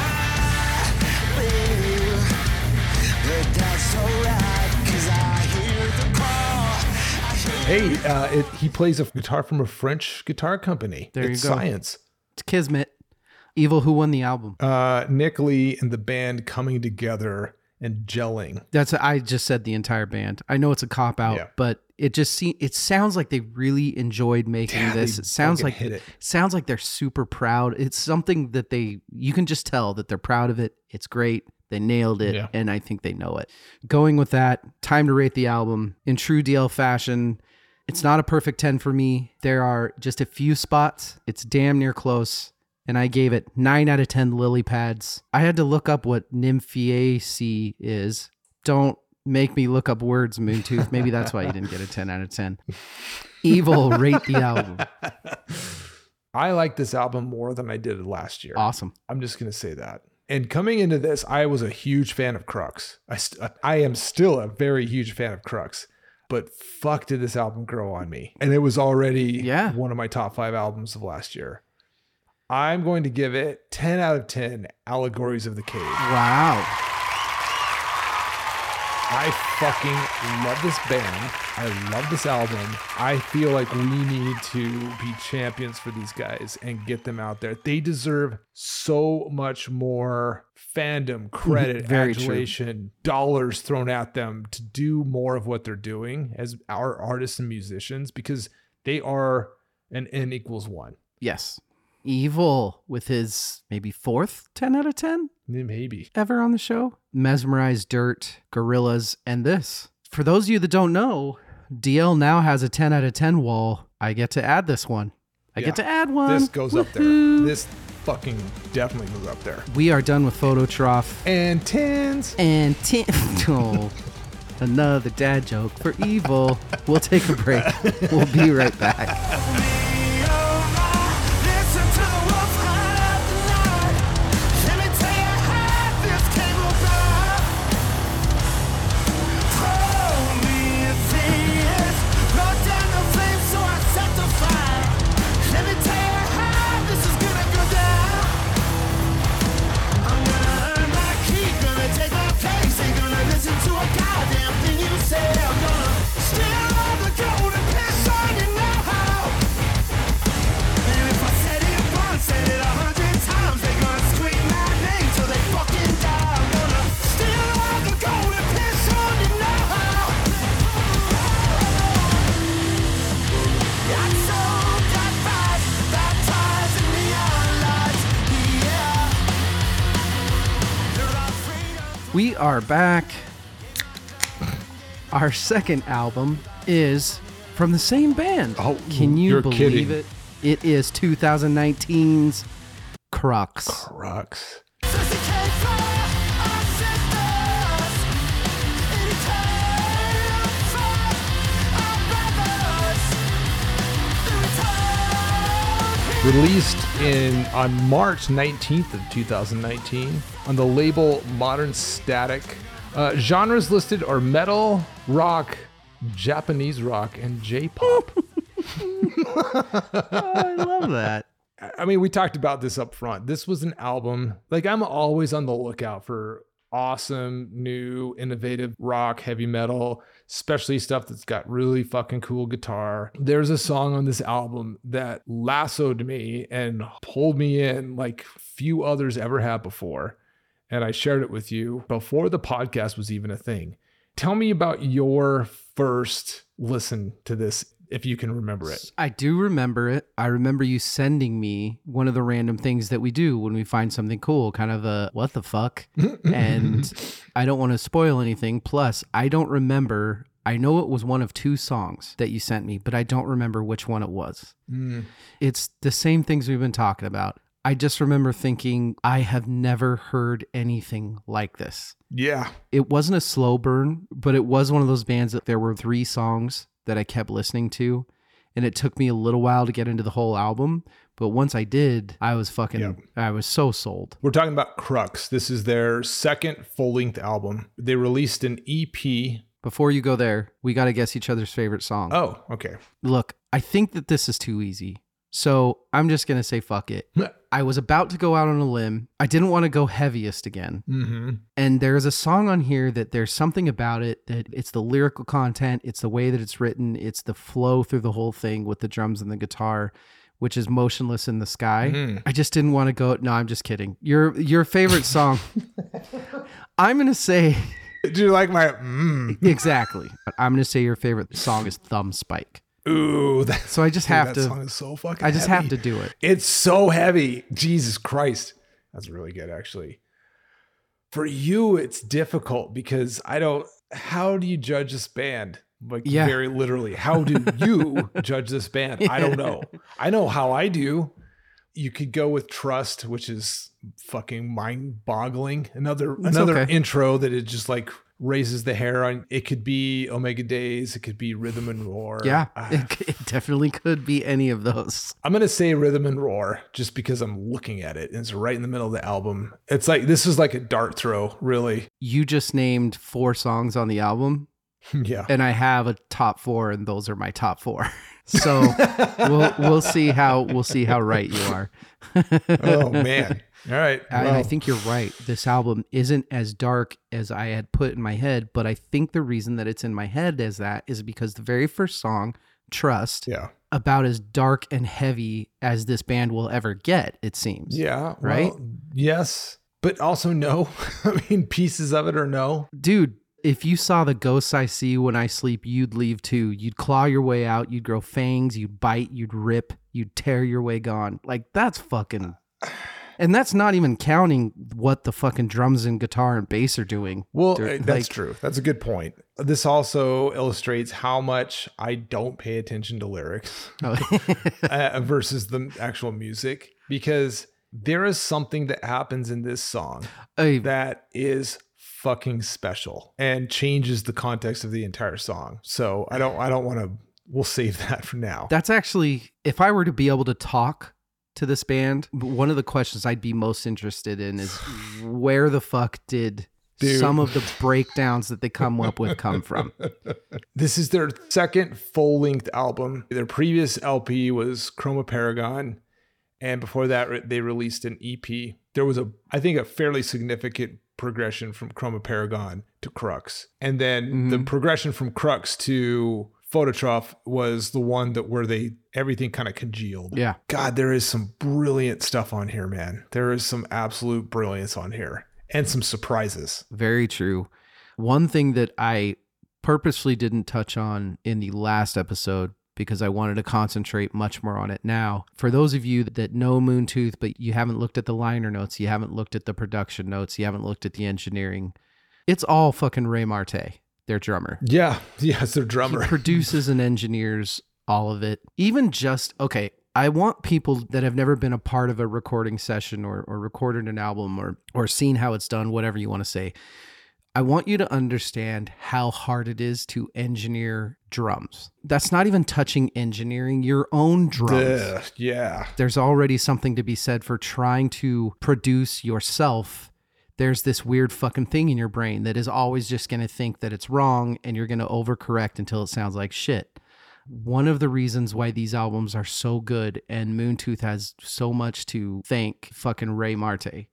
Hey, uh, it, he plays a guitar from a French guitar company. There you it's go. science. It's Kismet. Evil, who won the album? Uh, Nick Lee and the band coming together and gelling. That's I just said the entire band. I know it's a cop out, Yeah. but it just see it sounds like they really enjoyed making Yeah, this. It sounds like it. sounds like they're super proud. It's something that they you can just tell that they're proud of it. It's great. They nailed it, Yeah. and I think they know it. Going with that, time to rate the album in true DL fashion. It's not a perfect 10 for me. There are just a few spots. It's damn near close. And I gave it 9 out of 10 lily pads. I had to look up what nymphaceae is. Don't make me look up words, Moontooth. Maybe that's why you didn't get a 10 out of 10. Evil, rate the album. I like this album more than I did last year. Awesome. I'm just gonna say that. And coming into this, I was a huge fan of Crux. I st- I am still a very huge fan of Crux, but fuck, did this album grow on me? And it was already Yeah. one of my top five albums of last year. I'm going to give it 10 out of 10 allegories of the cave. Wow. I fucking love this band. I love this album. I feel like we need to be champions for these guys and get them out there. They deserve so much more fandom, mm-hmm. credit, Very true. adulation, dollars thrown at them to do more of what they're doing as our artists and musicians because they are an N equals one. Yes. Evil with his maybe fourth 10 out of 10 Maybe. ever on the show. Mesmerized Dirt, Gorillas, and this. For those of you that don't know, DL now has a 10 out of 10 wall. I get to add this one. I Yeah. get to add one. This goes up there. This fucking definitely goes up there. We are done with photo Phototroph. And tens. And 10. Oh, another dad joke for Evil. We'll take a break. We'll be right back. back. Our second album is from the same band. Oh, can you believe kidding. it? It is 2019's Crux. Crux. Released in on March 19th of 2019 on the label Modern Static. Uh, genres listed are metal, rock, Japanese rock, and J-pop. I love that. I mean, we talked about this up front. This was an album, like, I'm always on the lookout for awesome, new, innovative rock, heavy metal, especially stuff that's got really fucking cool guitar. There's a song on this album that lassoed me and pulled me in like few others ever have before. And I shared it with you before the podcast was even a thing. Tell me about your first listen to this, if you can remember it. I do remember it. I remember you sending me one of the random things that we do when we find something cool, kind of a what the fuck. and I don't want to spoil anything. Plus, I don't remember. I know it was one of two songs that you sent me, but I don't remember which one it was. Mm. It's the same things we've been talking about. I just remember thinking, I have never heard anything like this. Yeah. It wasn't a slow burn, but it was one of those bands that there were three songs that I kept listening to. And it took me a little while to get into the whole album. But once I did, I was fucking, Yep. I was so sold. We're talking about Crux. This is their second full length album. They released an EP. Before you go there, we got to guess each other's favorite song. Oh, okay. Look, I think that this is too easy. So I'm just going to say fuck it. I was about to go out on a limb. I didn't want to go heaviest again. Mm-hmm. And there's a song on here that there's something about it that it's the lyrical content, it's the way that it's written, it's the flow through the whole thing with the drums and the guitar, which is motionless in the sky. Mhm. I just didn't want to go. No, I'm just kidding. Your your favorite song. I'm gonna say Do you like my? Mm. exactly. I'm gonna say your favorite song is Thumb Spike. Ooh, that, So I just dude, have that to. song is so fucking. I just heavy. have to do it. It's so heavy. Jesus Christ, that's really good, actually. For you, it's difficult because I don't. How do you judge this band? Like Yeah. very literally, how do you judge this band? I don't know. I know how I do. You could go with Trust, which is fucking mind-boggling. Another That's another okay. intro that it just like raises the hair on. It could be Omega Days. It could be Rhythm and Roar. Yeah, Ah, it, it definitely could be any of those. I'm gonna say Rhythm and Roar just because I'm looking at it. It's right in the middle of the album. It's like this is like a dart throw, really. You just named four songs on the album. yeah. and I have a top four, and those are my top four. So we'll we'll see how we'll see how right you are. oh man. All right. And I think you're right. This album isn't as dark as I had put in my head, but I think the reason that it's in my head as that is because the very first song, Trust, Yeah. about as dark and heavy as this band will ever get, it seems. Yeah. Right? well, yes, but also no. I mean, pieces of it or no. Dude, if you saw the ghosts I see when I sleep, you'd leave too. You'd claw your way out, you'd grow fangs, you'd bite, you'd rip, you'd tear your way gone. Like that's fucking and that's not even counting what the fucking drums and guitar and bass are doing. Well, They're, uh, that's like- true. That's a good point. This also illustrates how much I don't pay attention to lyrics. Oh. uh, versus the actual music because there is something that happens in this song Hey, that is fucking special and changes the context of the entire song. So I don't I don't want to we'll save that for now. that's actually if I were to be able to talk to this band, one of the questions I'd be most interested in is where the fuck did Dude. some of the breakdowns that they come up with come from? This is their second full-length album. Their previous LP was Chroma Paragon and before that they released an EP. There was a I think a fairly significant progression from Chroma Paragon to Crux. And then the mm-hmm. progression from Crux to Phototroph was the one that where they everything kind of congealed. Yeah. God, there is some brilliant stuff on here, man. There is some absolute brilliance on here and some surprises. Very true. One thing that I purposely didn't touch on in the last episode because I wanted to concentrate much more on it now. For those of you that know Moontooth, but you haven't looked at the liner notes, you haven't looked at the production notes, you haven't looked at the engineering, it's all fucking Ray Marte. Their drummer. Yeah. Yes, their He drummer. produces and engineers all of it. Even just okay, I want people that have never been a part of a recording session or, or recorded an album or or seen how it's done, whatever you want to say. I want you to understand how hard it is to engineer drums. That's not even touching engineering your own drums. Ugh, yeah. There's already something to be said for trying to produce yourself. There's this weird fucking thing in your brain that is always just going to think that it's wrong and you're going to overcorrect until it sounds like shit. One of the reasons why these albums are so good and Moontooth has so much to thank fucking Ray Marte.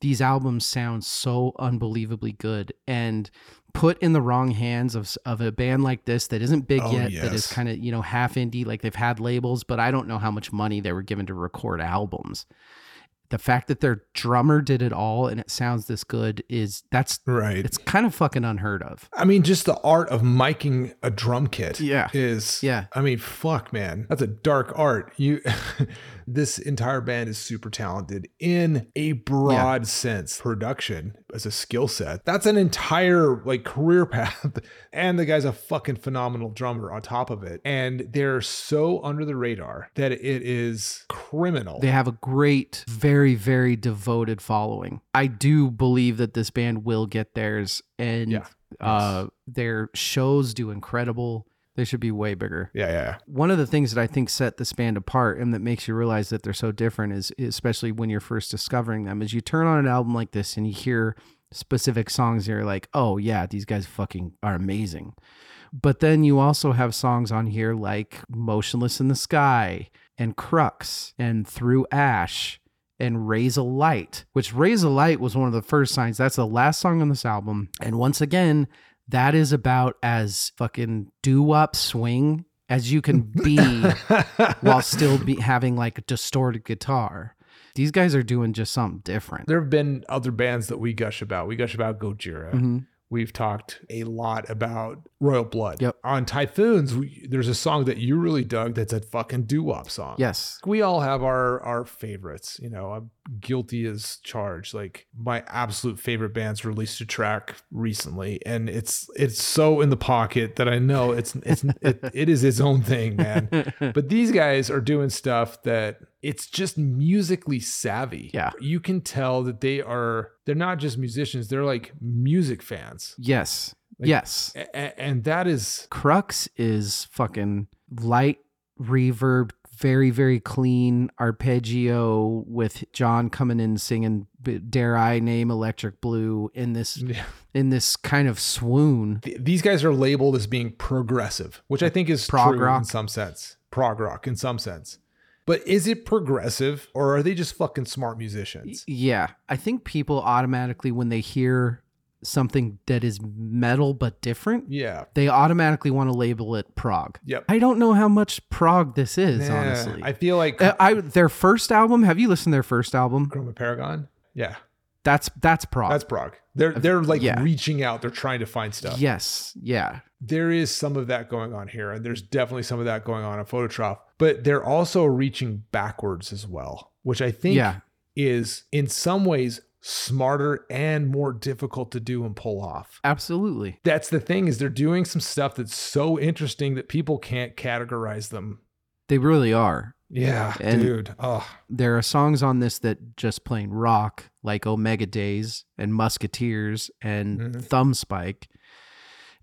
These albums sound so unbelievably good and put in the wrong hands of, of a band like this that isn't big Oh, yet, that is kind of, you know, half indie, like they've had labels, but I don't know how much money they were given to record albums. The fact that their drummer did it all and it sounds this good is that's Right. it's kind of fucking unheard of. I mean, just the art of miking a drum kit. Yeah. Is Yeah. I mean, fuck, man, that's a dark art. You, this entire band is super talented in a broad sense. Production as a skill set. That's an entire like career path, and the guy's a fucking phenomenal drummer on top of it. And they're so under the radar that it is criminal. They have a great, very, very devoted following. I do believe that this band will get theirs, and Yeah. uh, their shows do incredible. They should be way bigger. yeah, yeah. One of the things that I think set this band apart and that makes you realize that they're so different is, especially when you're first discovering them, is you turn on an album like this and you hear specific songs. And you're like, oh yeah, these guys fucking are amazing. But then you also have songs on here like Motionless in the Sky and Crux and Through Ash and Raise a Light, which Raise a Light was one of the first signs. That's the last song on this album. And once again, that is about as fucking doo wop swing as you can be while still be having like a distorted guitar. These guys are doing just something different. There have been other bands that we gush about. We gush about Gojira. Mhm. We've talked a lot about Royal Blood. Yep. On Typhoons, we, there's a song that you really dug that's a fucking doo wop song. Yes. We all have our our favorites. You know, I'm guilty as charged. Like my absolute favorite bands released a track recently, and it's it's so in the pocket that I know it's it's it, it is its own thing, man. But these guys are doing stuff that it's just musically savvy. Yeah. You can tell that they are they're not just musicians, they're like music fans. Yes. Like- yes. A- and that is Crux is fucking light reverb, very, very clean arpeggio with John coming in singing Dare I Name Electric Blue in this in this kind of swoon. th- these guys are labeled as being progressive, which I think is Prog true in some sense. Prog rock in some sense. But is it progressive or are they just fucking smart musicians? Yeah. I think people automatically when they hear something that is metal but different, Yeah. they automatically want to label it prog. Yep. I don't know how much prog this is, Yeah, honestly. I feel like Uh, I their first album. Have you listened to their first album? Chroma Paragon. Yeah. That's that's prog. That's prog. They're they're like yeah. reaching out. They're trying to find stuff. yes, yeah, there is some of that going on here, and there's definitely some of that going on in Phototroph. But they're also reaching backwards as well, which I think Yeah. is in some ways smarter and more difficult to do and pull off. absolutely. That's the thing is they're doing some stuff that's so interesting that people can't categorize them. They really are. Yeah, And- dude. Oh, There are songs on this that just plain rock, like Omega Days and Musketeers and Mhm. Thumb Spike.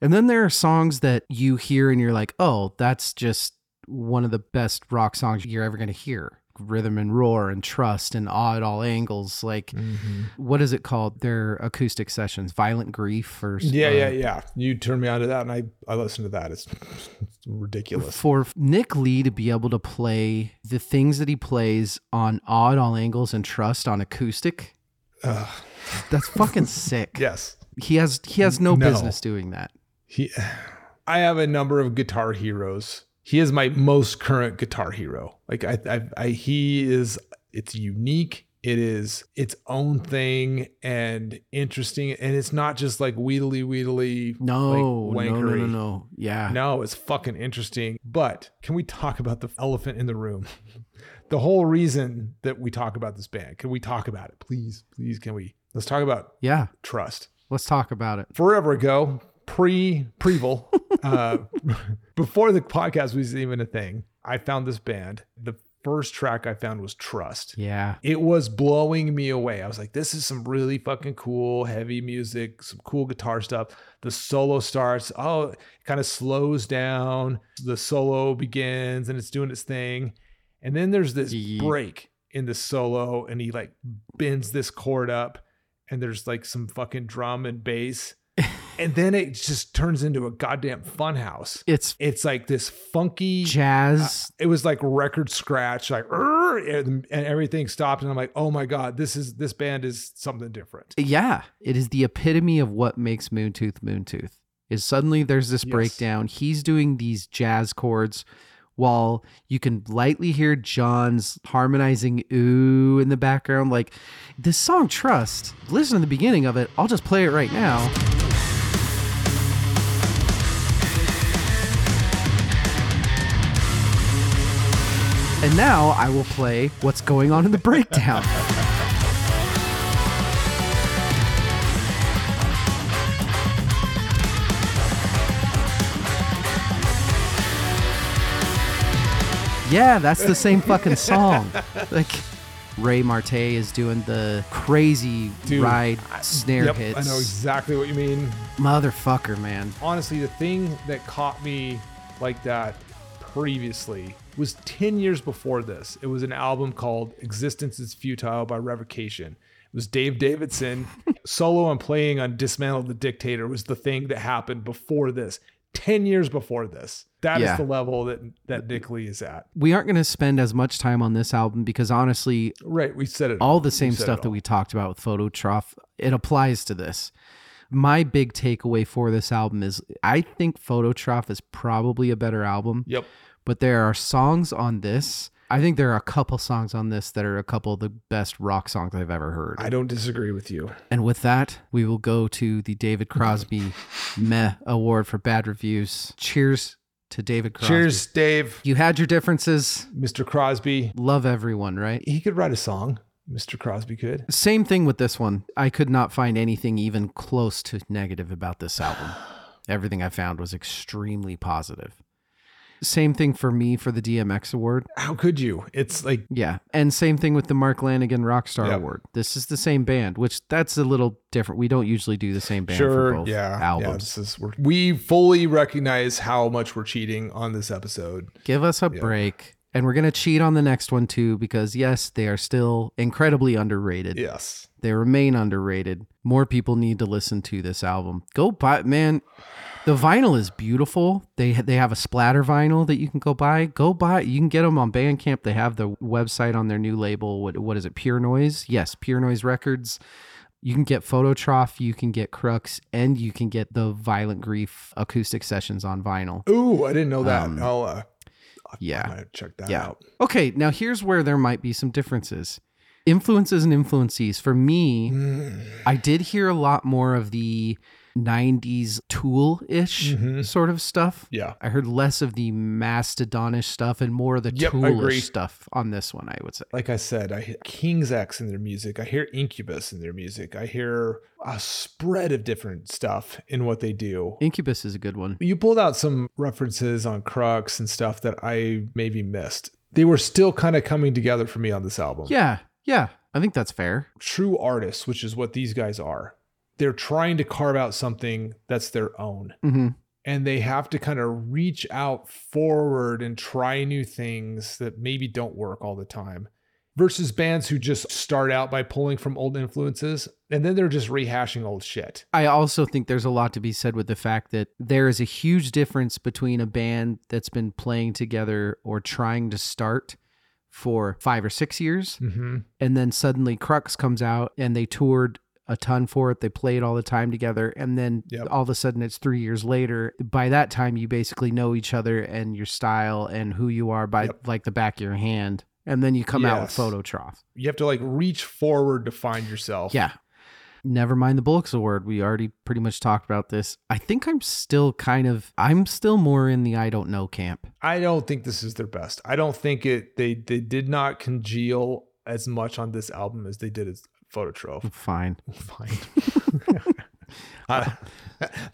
And then there are songs that you hear and you're like, oh, that's just one of the best rock songs you're ever going to hear. Rhythm and Roar and Trust and Awe at All Angles. Like, Mm-hmm. what is it called? Their acoustic sessions, Violent Grief or yeah, uh, yeah, yeah. You turned me on to that, and I I listened to that. It's, it's ridiculous. For Nick Lee to be able to play the things that he plays on Awe at All Angles and Trust on acoustic, Ugh. that's fucking sick. yes. He has he has no, No. business doing that. He, I have a number of guitar heroes. He is my most current guitar hero. Like I, I, I he is. It's unique. It is its own thing and interesting, and it's not just like wheedly wheedly. No, like, no, no, no, no. Yeah. No, it's fucking interesting. But can we talk about the elephant in the room? the whole reason that we talk about this band. Can we talk about it, please? Please, can we? Let's talk about Yeah. trust. Let's talk about it. Forever ago, pre Preval, uh, before the podcast was even a thing, I found this band. The first track I found was Trust. Yeah. It was blowing me away. I was like, this is some really fucking cool, heavy music, some cool guitar stuff. The solo starts, oh, it kind of slows down. The solo begins and it's doing its thing. And then there's this Ye- break in the solo, and he like bends this chord up, and there's like some fucking drum and bass. And then it just turns into a goddamn funhouse. It's It's like this funky jazz. Uh, it was like record scratch, like and, and everything stopped, and I'm like, oh my god, this is this band is something different. yeah. It is the epitome of what makes Moontooth Moontooth. Is suddenly there's this Yes. breakdown. He's doing these jazz chords while you can lightly hear John's harmonizing ooh in the background. Like this song Trust, listen to the beginning of it. I'll just play it right now. And now I will play what's going on in the breakdown. Yeah, that's the same fucking song. Like Ray Marte is doing the crazy Dude, ride snare Yep, hits. I know exactly what you mean. Motherfucker, man. Honestly, the thing that caught me like that previously was 10 years before this. It was an album called Existence is Futile by Revocation. It was Dave Davidson solo and playing on Dismantle the Dictator was the thing that happened before this. 10 years before this. That is Yeah. the level that that Nick Lee is at. We aren't going to spend as much time on this album because honestly, Right, we said it. all the same stuff that we talked about with Phototroph, it applies to this. My big takeaway for this album is I think Phototroph is probably a better album, Yep. But there are songs on this. I think there are a couple songs on this that are a couple of the best rock songs I've ever heard. I don't disagree with you. And with that, we will go to the David Crosby Meh Award for bad reviews. Cheers to David Crosby. Cheers, Dave. You had your differences. Mr. Crosby. Love everyone, right? He could write a song. Mr. Crosby could. Same thing with this one. I could not find anything even close to negative about this album. Everything I found was extremely positive. Same thing for me for the DMX award. How could you? It's like Yeah. And same thing with the Mark Lanegan Rockstar Yep. Award. This is the same band, which that's a little different. We don't usually do the same band for both yeah, yeah. albums. This is we fully recognize how much we're cheating on this episode. Give us a break. And we're going to cheat on the next one too, because yes, they are still incredibly underrated. Yes. They remain underrated. More people need to listen to this album. Go buy, man. The vinyl is beautiful. They they have a splatter vinyl that you can go buy. Go buy. You can get them on Bandcamp. They have the website on their new label. What what is it? Pure Noise. Yes, Pure Noise Records. You can get Phototroph. You can get Crux, and you can get the Violent Grief acoustic sessions on vinyl. Ooh, I didn't know that. Um, I'll uh, Yeah. I might check that Yeah. out. Okay, now here's where there might be some differences. Influences and influences. For me, Mm. I did hear a lot more of the 90s tool ish Mhm. sort of stuff. Yeah. I heard less of the mastodonish stuff and more of the Yep, toolish stuff on this one, I would say. Like I said, I hear King's X in their music. I hear Incubus in their music. I hear a spread of different stuff in what they do. Incubus is a good one. You pulled out some references on Crux and stuff that I maybe missed. They were still kind of coming together for me on this album. Yeah, yeah, I think that's fair. True artists, which is what these guys are, they're trying to carve out something that's their own. hmm And they have to kind of reach out forward and try new things that maybe don't work all the time. Versus bands who just start out by pulling from old influences and then they're just rehashing old shit. I also think there's a lot to be said with the fact that there is a huge difference between a band that's been playing together or trying to start for five or six years Mm-hmm. and then suddenly Crux comes out and they toured a ton for it. They played all the time together, and then Yep. all of a sudden it's three years later. By that time, you basically know each other and your style and who you are by Yep. like the back of your hand, and then you come out with Photo Phototroph. You have to like reach forward to find yourself. Yeah. Never mind the Bollocks Award. We already pretty much talked about this. I think I'm still kind of I'm still more in the I don't know camp. I don't think this is their best. I don't think it they they did not congeal as much on this album as they did as Phototroph. Fine. Fine. I-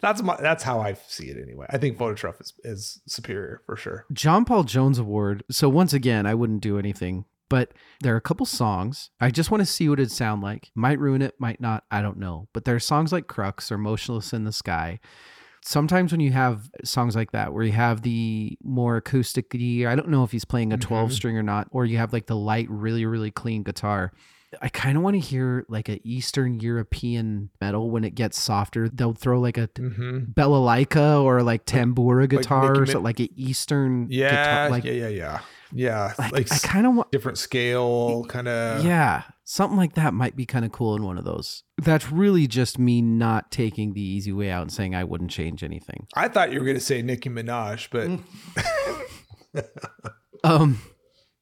that's my that's how I see it anyway. I think Phototroph is, is superior for sure. John Paul Jones Award. So once again, I wouldn't do anything, but there are a couple songs. I just want to see what it'd sound like. Might ruin it, might not. I don't know. But there are songs like Crux or Motionless in the Sky. Sometimes when you have songs like that, where you have the more acoustic, I don't know if he's playing a 12 mm-hmm. string or not, or you have like the light, really, really clean guitar. I kind of want to hear like an Eastern European metal when it gets softer. They'll throw like a Mm-hmm. balalaika or like tambura guitar so, Min- like an Eastern Yeah, guitar. Like, yeah, yeah, yeah, yeah. like, Like, I kind of want, different scale, kind of. yeah, something like that might be kind of cool in one of those. That's really just me not taking the easy way out and saying I wouldn't change anything. I thought you were going to say Nicki Minaj, but. Um,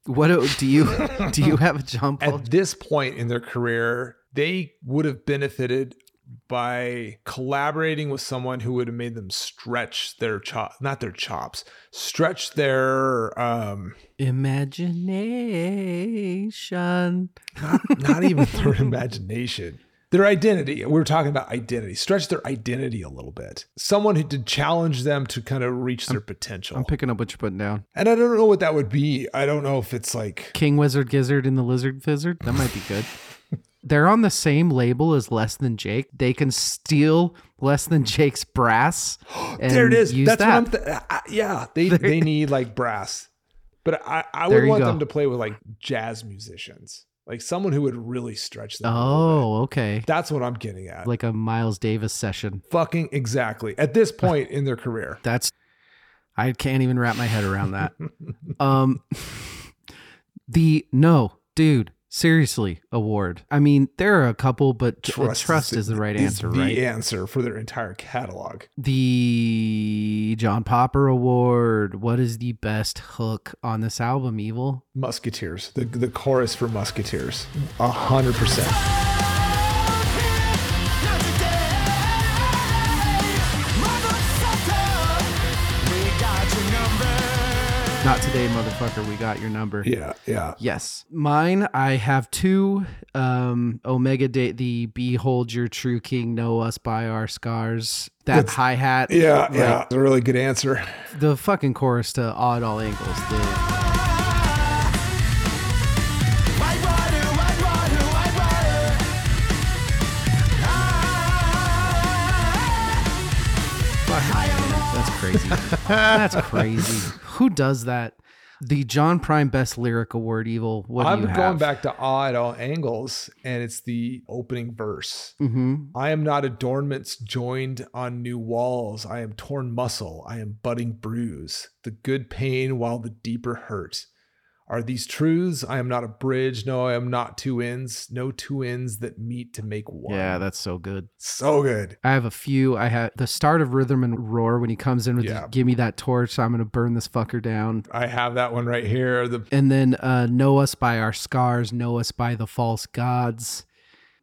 what do do you do? You have a John Paul? at this point in their career, they would have benefited by collaborating with someone who would have made them stretch their chop, not their chops, stretch their um, Imagination. not even their imagination. Their identity. We were talking about identity. Stretch their identity a little bit. Someone who did challenge them to kind of reach their potential. I'm picking up what you're putting down. and I don't know what that would be. I don't know if it's like King Wizard Gizzard and the Lizard Fizzard. That might be good. They're on the same label as Less Than Jake. They can steal Less Than Jake's brass. And there it is. That's that. what I'm. Th- I- yeah, they they need like brass, but I I would want go. them to play with like jazz musicians, like someone who would really stretch them. a little bit. oh, okay. that's what I'm getting at. Like a Miles Davis session. Fucking exactly. At this point in their career, That's I can't even wrap my head around that. um the no, dude, seriously award. I mean, there are a couple, but trust, trust is, the right answer, the right? answer for their entire catalog. The John Popper Award. What is the best hook on this album, Evil? Musketeers, the the chorus for Musketeers, a hundred percent. Not today, motherfucker. We got your number. Yeah, yeah. Yes. Mine, I have two. Um, Omega Day, the Behold Your True King, Know Us by Our Scars. That hi hat. Yeah, yeah. It's a really good answer. The fucking chorus to Awe at All Angles. The, crazy. that's crazy. Who does that? The John Prine Best Lyric Award, Evil. What I'm going have? back to awe at all angles, and it's the opening verse. hmm I am not adornments joined on new walls. I am torn muscle. I am budding bruise. The good pain while the deeper hurt. Are these truths? I am not a bridge. No, I am not two ends. No two ends that meet to make one. Yeah, that's so good. so good. I have a few. I had the start of Rhythm and Roar when he comes in with Yeah. the, "Give me that torch, I'm gonna burn this fucker down." I have that one right here. The and then uh, know us by our scars, know us by the false gods.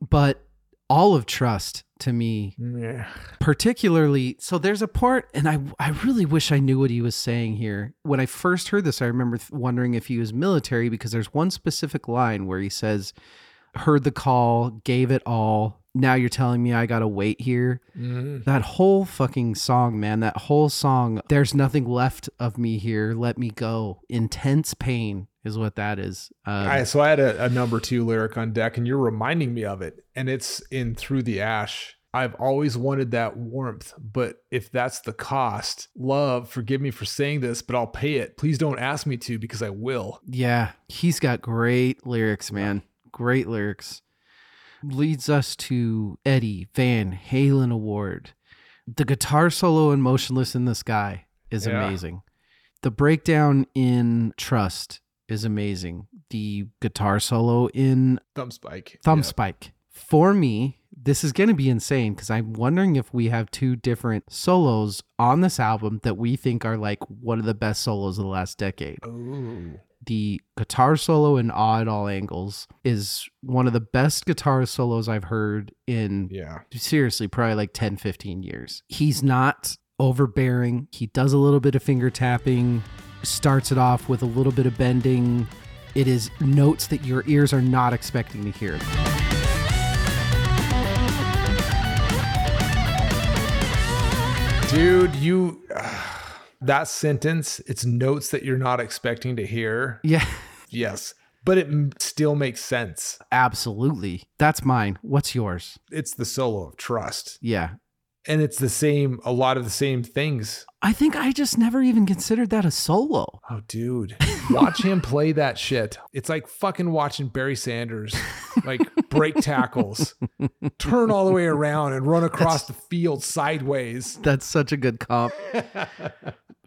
But all of trust to me, yeah. particularly, so there's a part, and I I really wish I knew what he was saying here. When I first heard this, I remember th- wondering if he was military because there's one specific line where he says, "Heard the call, gave it all. Now you're telling me I gotta wait here." Mhm. That whole fucking song, man, that whole song, there's nothing left of me here. Let me go. Intense pain is what that is. Um, I, so I had a, a number two lyric on deck, and you're reminding me of it, and it's in Through the Ash. I've always wanted that warmth, but if that's the cost, love, forgive me for saying this, but I'll pay it. Please don't ask me to because I will. yeah, he's got great lyrics, man. Great lyrics. Leads us to Eddie Van Halen Award. The guitar solo in Motionless in the Sky is Yeah. amazing. The breakdown in Trust is amazing. The guitar solo in Thumb spike. Thumb Yeah. Spike. For me, this is going to be insane because I'm wondering if we have two different solos on this album that we think are like one of the best solos of the last decade. Ooh. The guitar solo in Awe at All Angles is one of the best guitar solos I've heard in Yeah. seriously probably like 10, 15 years. He's not overbearing. He does a little bit of finger tapping, starts it off with a little bit of bending. It is notes that your ears are not expecting to hear. Dude, you that sentence, it's notes that you're not expecting to hear. Yeah, Yes. But it m- still makes sense. absolutely. That's mine. What's yours? It's the solo of trust. Yeah. And it's the same, a lot of the same things. I think I just never even considered that a solo. Oh, dude. Watch him play that shit. It's like fucking watching Barry Sanders like break tackles, turn all the way around and run across the field sideways. That's such a good comp.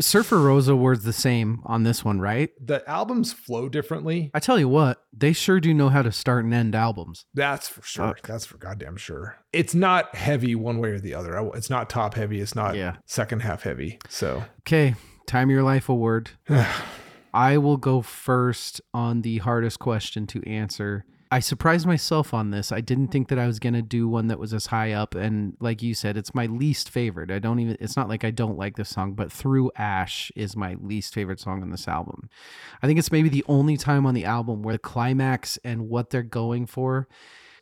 Surfer Rosa words the same on this one, right? The albums flow differently. I tell you what, they sure do know how to start and end albums. That's for sure. That's for goddamn sure. It's not heavy one way or the other. It's not top heavy. It's not Yeah. second half heavy. So Okay, time of your life award. I will go first on the hardest question to answer. I surprised myself on this. I didn't think that I was going to do one that was as high up. And like you said, it's my least favorite. I don't even, it's not like I don't like this song, but Through Ash is my least favorite song on this album. I think it's maybe the only time on the album where the climax and what they're going for,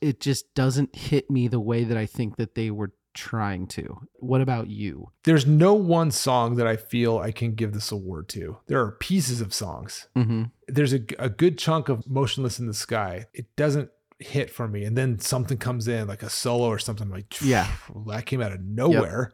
it just doesn't hit me the way that I think that they were trying to. What about you? there's no one song that I feel I can give this award to. There are pieces of songs. Mm-hmm. There's a, a good chunk of Motionless in the Sky. It doesn't hit for me. And then something comes in, like a solo or something. I'm like, Yeah. that came out of nowhere.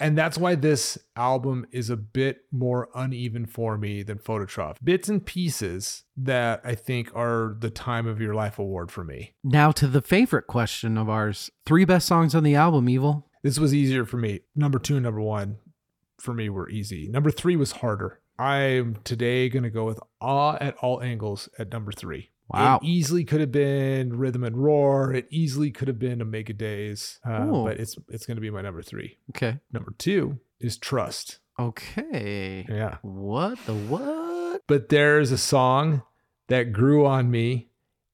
And that's why this album is a bit more uneven for me than Phototroph. Bits and pieces that I think are the time of your life award for me. Now to the favorite question of ours. Three best songs on the album, Evil. This was easier for me. Number two and number one for me were easy. Number three was harder. I'm today going to go with Awe at All Angles at number three. Wow. It easily could have been Rhythm and Roar. It easily could have been Omega Days. Uh, Ooh. but it's it's going to be my number three. Okay. Number two is Trust. Okay. Yeah. What the what? But there's a song that grew on me,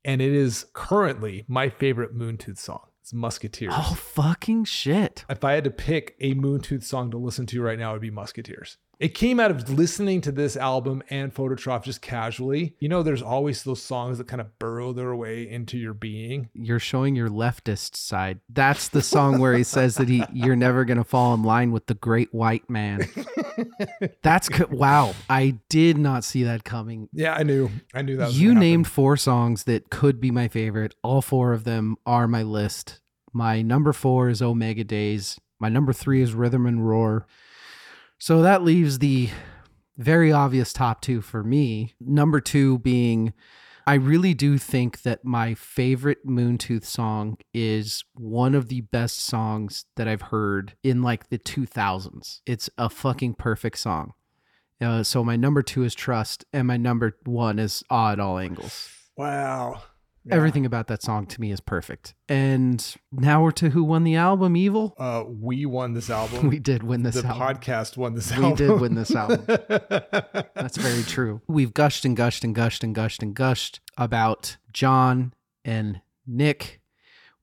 and it is currently my favorite Moontooth song. It's Musketeers. Oh fucking shit. if I had to pick a Moontooth song to listen to right now, it would be Musketeers. It came out of listening to this album and Phototroph just casually. You know, there's always those songs that kind of burrow their way into your being. You're showing your leftist side. That's the song where he says that he you're never gonna fall in line with the great white man. That's co- wow. I did not see that coming. Yeah, I knew. I knew that. Was You gonna happen. named four songs that could be my favorite. All four of them are my list. My number four is Omega Days. My number three is Rhythm and Roar. So that leaves the very obvious top two for me. Number two being, I really do think that my favorite Moontooth song is one of the best songs that I've heard in like the 2000s. It's a fucking perfect song. Uh, so my number two is Trust, and my number one is Awe at All Angles. Wow. Yeah. Everything about that song to me is perfect. And now we're to who won the album, Evil. Uh, we won this album. We did win this the album. podcast won this We album. did win this album. That's very true. We've gushed and gushed and gushed and gushed and gushed about John and Nick.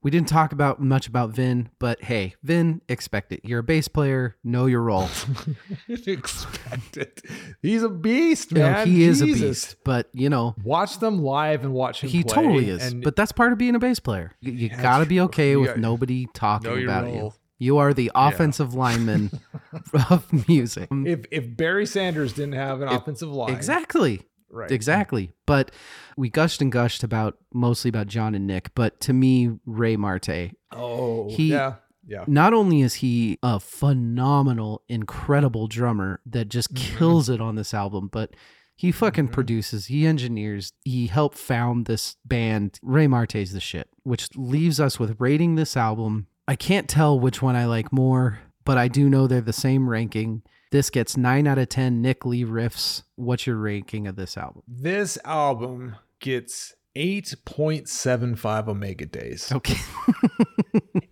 We didn't talk about much about Vin, but hey, Vin, expect it. You're a bass player, know your role. Expect it. He's a beast, You know, man. he is a beast, but you know, Watch them live and watch him he totally is. And But that's part of being a bass player. You, you Yeah, got to be okay You with nobody talking about you. role. You are the offensive lineman of music. if if Barry Sanders didn't have an offensive line, Exactly. Right? Exactly. But we gushed and gushed about mostly about John and Nick, but to me, Ray Marte, Oh, He- yeah, yeah. not only is he a phenomenal, incredible drummer that just Mm-hmm. kills it on this album, but he fucking produces, he engineers, he helped found this band. Ray Marte's the shit, which leaves us with rating this album. I can't tell which one I like more, but I do know they're the same ranking. This gets 9 out of 10 Nick Lee riffs. What's your ranking of this album? This album gets eight point seven five Omega Days. Okay.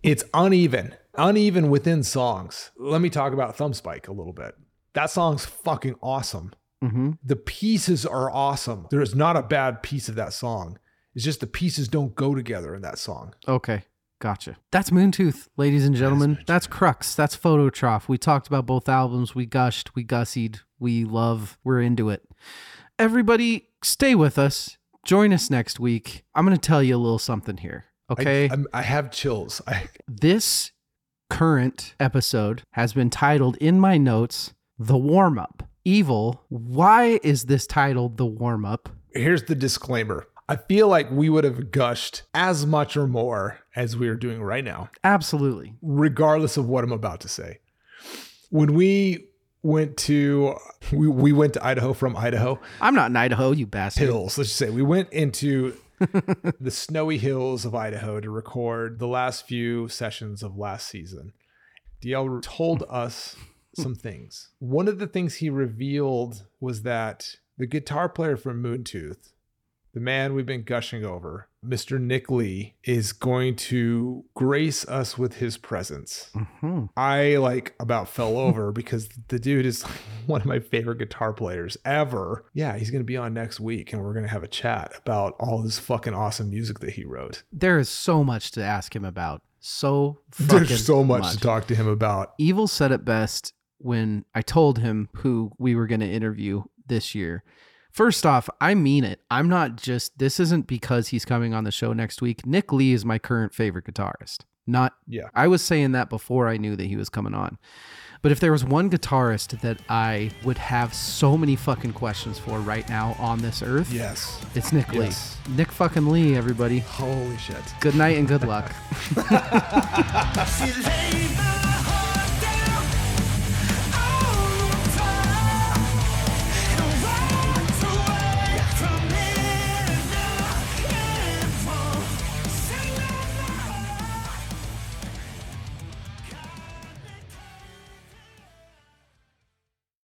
It's uneven, uneven within songs. Let me talk about Thumbspike a little bit. That song's fucking awesome. hmm The pieces are awesome. There is not a bad piece of that song. It's just the pieces don't go together in that song. Okay. Gotcha. That's Moontooth, ladies and gentlemen. That's Crux. That's Phototroph. We talked about both albums. We gushed. We gussied. We love. We're into it. Everybody, stay with us. Join us next week. I'm going to tell you a little something here. I- Okay. I'm- I, have chills. I, this current episode has been titled in my notes The Warm Up. Evil, why is this titled The Warm Up? Here's the disclaimer. I feel like we would have gushed as much or more as we are doing right now, Absolutely. regardless of what I'm about to say. When we went to we, we went to Idaho from Idaho I'm not in Idaho, you bastard. hills, let's just say we went into the snowy hills of Idaho to record the last few sessions of last season. DL told us some things. One of the things he revealed was that the guitar player from Moontooth, the man we've been gushing over, Mr. Nick Lee, is going to grace us with his presence. Hmm. I like about fell over because the dude is one of my favorite guitar players ever. Yeah, he's going to be on next week and we're going to have a chat about all this fucking awesome music that he wrote. There is so much to ask him about. So fucking There's so much, to talk to him about. Evil said it best when I told him who we were going to interview this year. First off, I mean it. I'm not just, this isn't because he's coming on the show next week. Nick Lee is my current favorite guitarist. Not, Yeah. I was saying that before I knew that he was coming on. But if there was one guitarist that I would have so many fucking questions for right now on this earth, Yes. it's Nick Yes. Lee. Nick fucking Lee, everybody. Holy shit. Good night and good luck. She laid my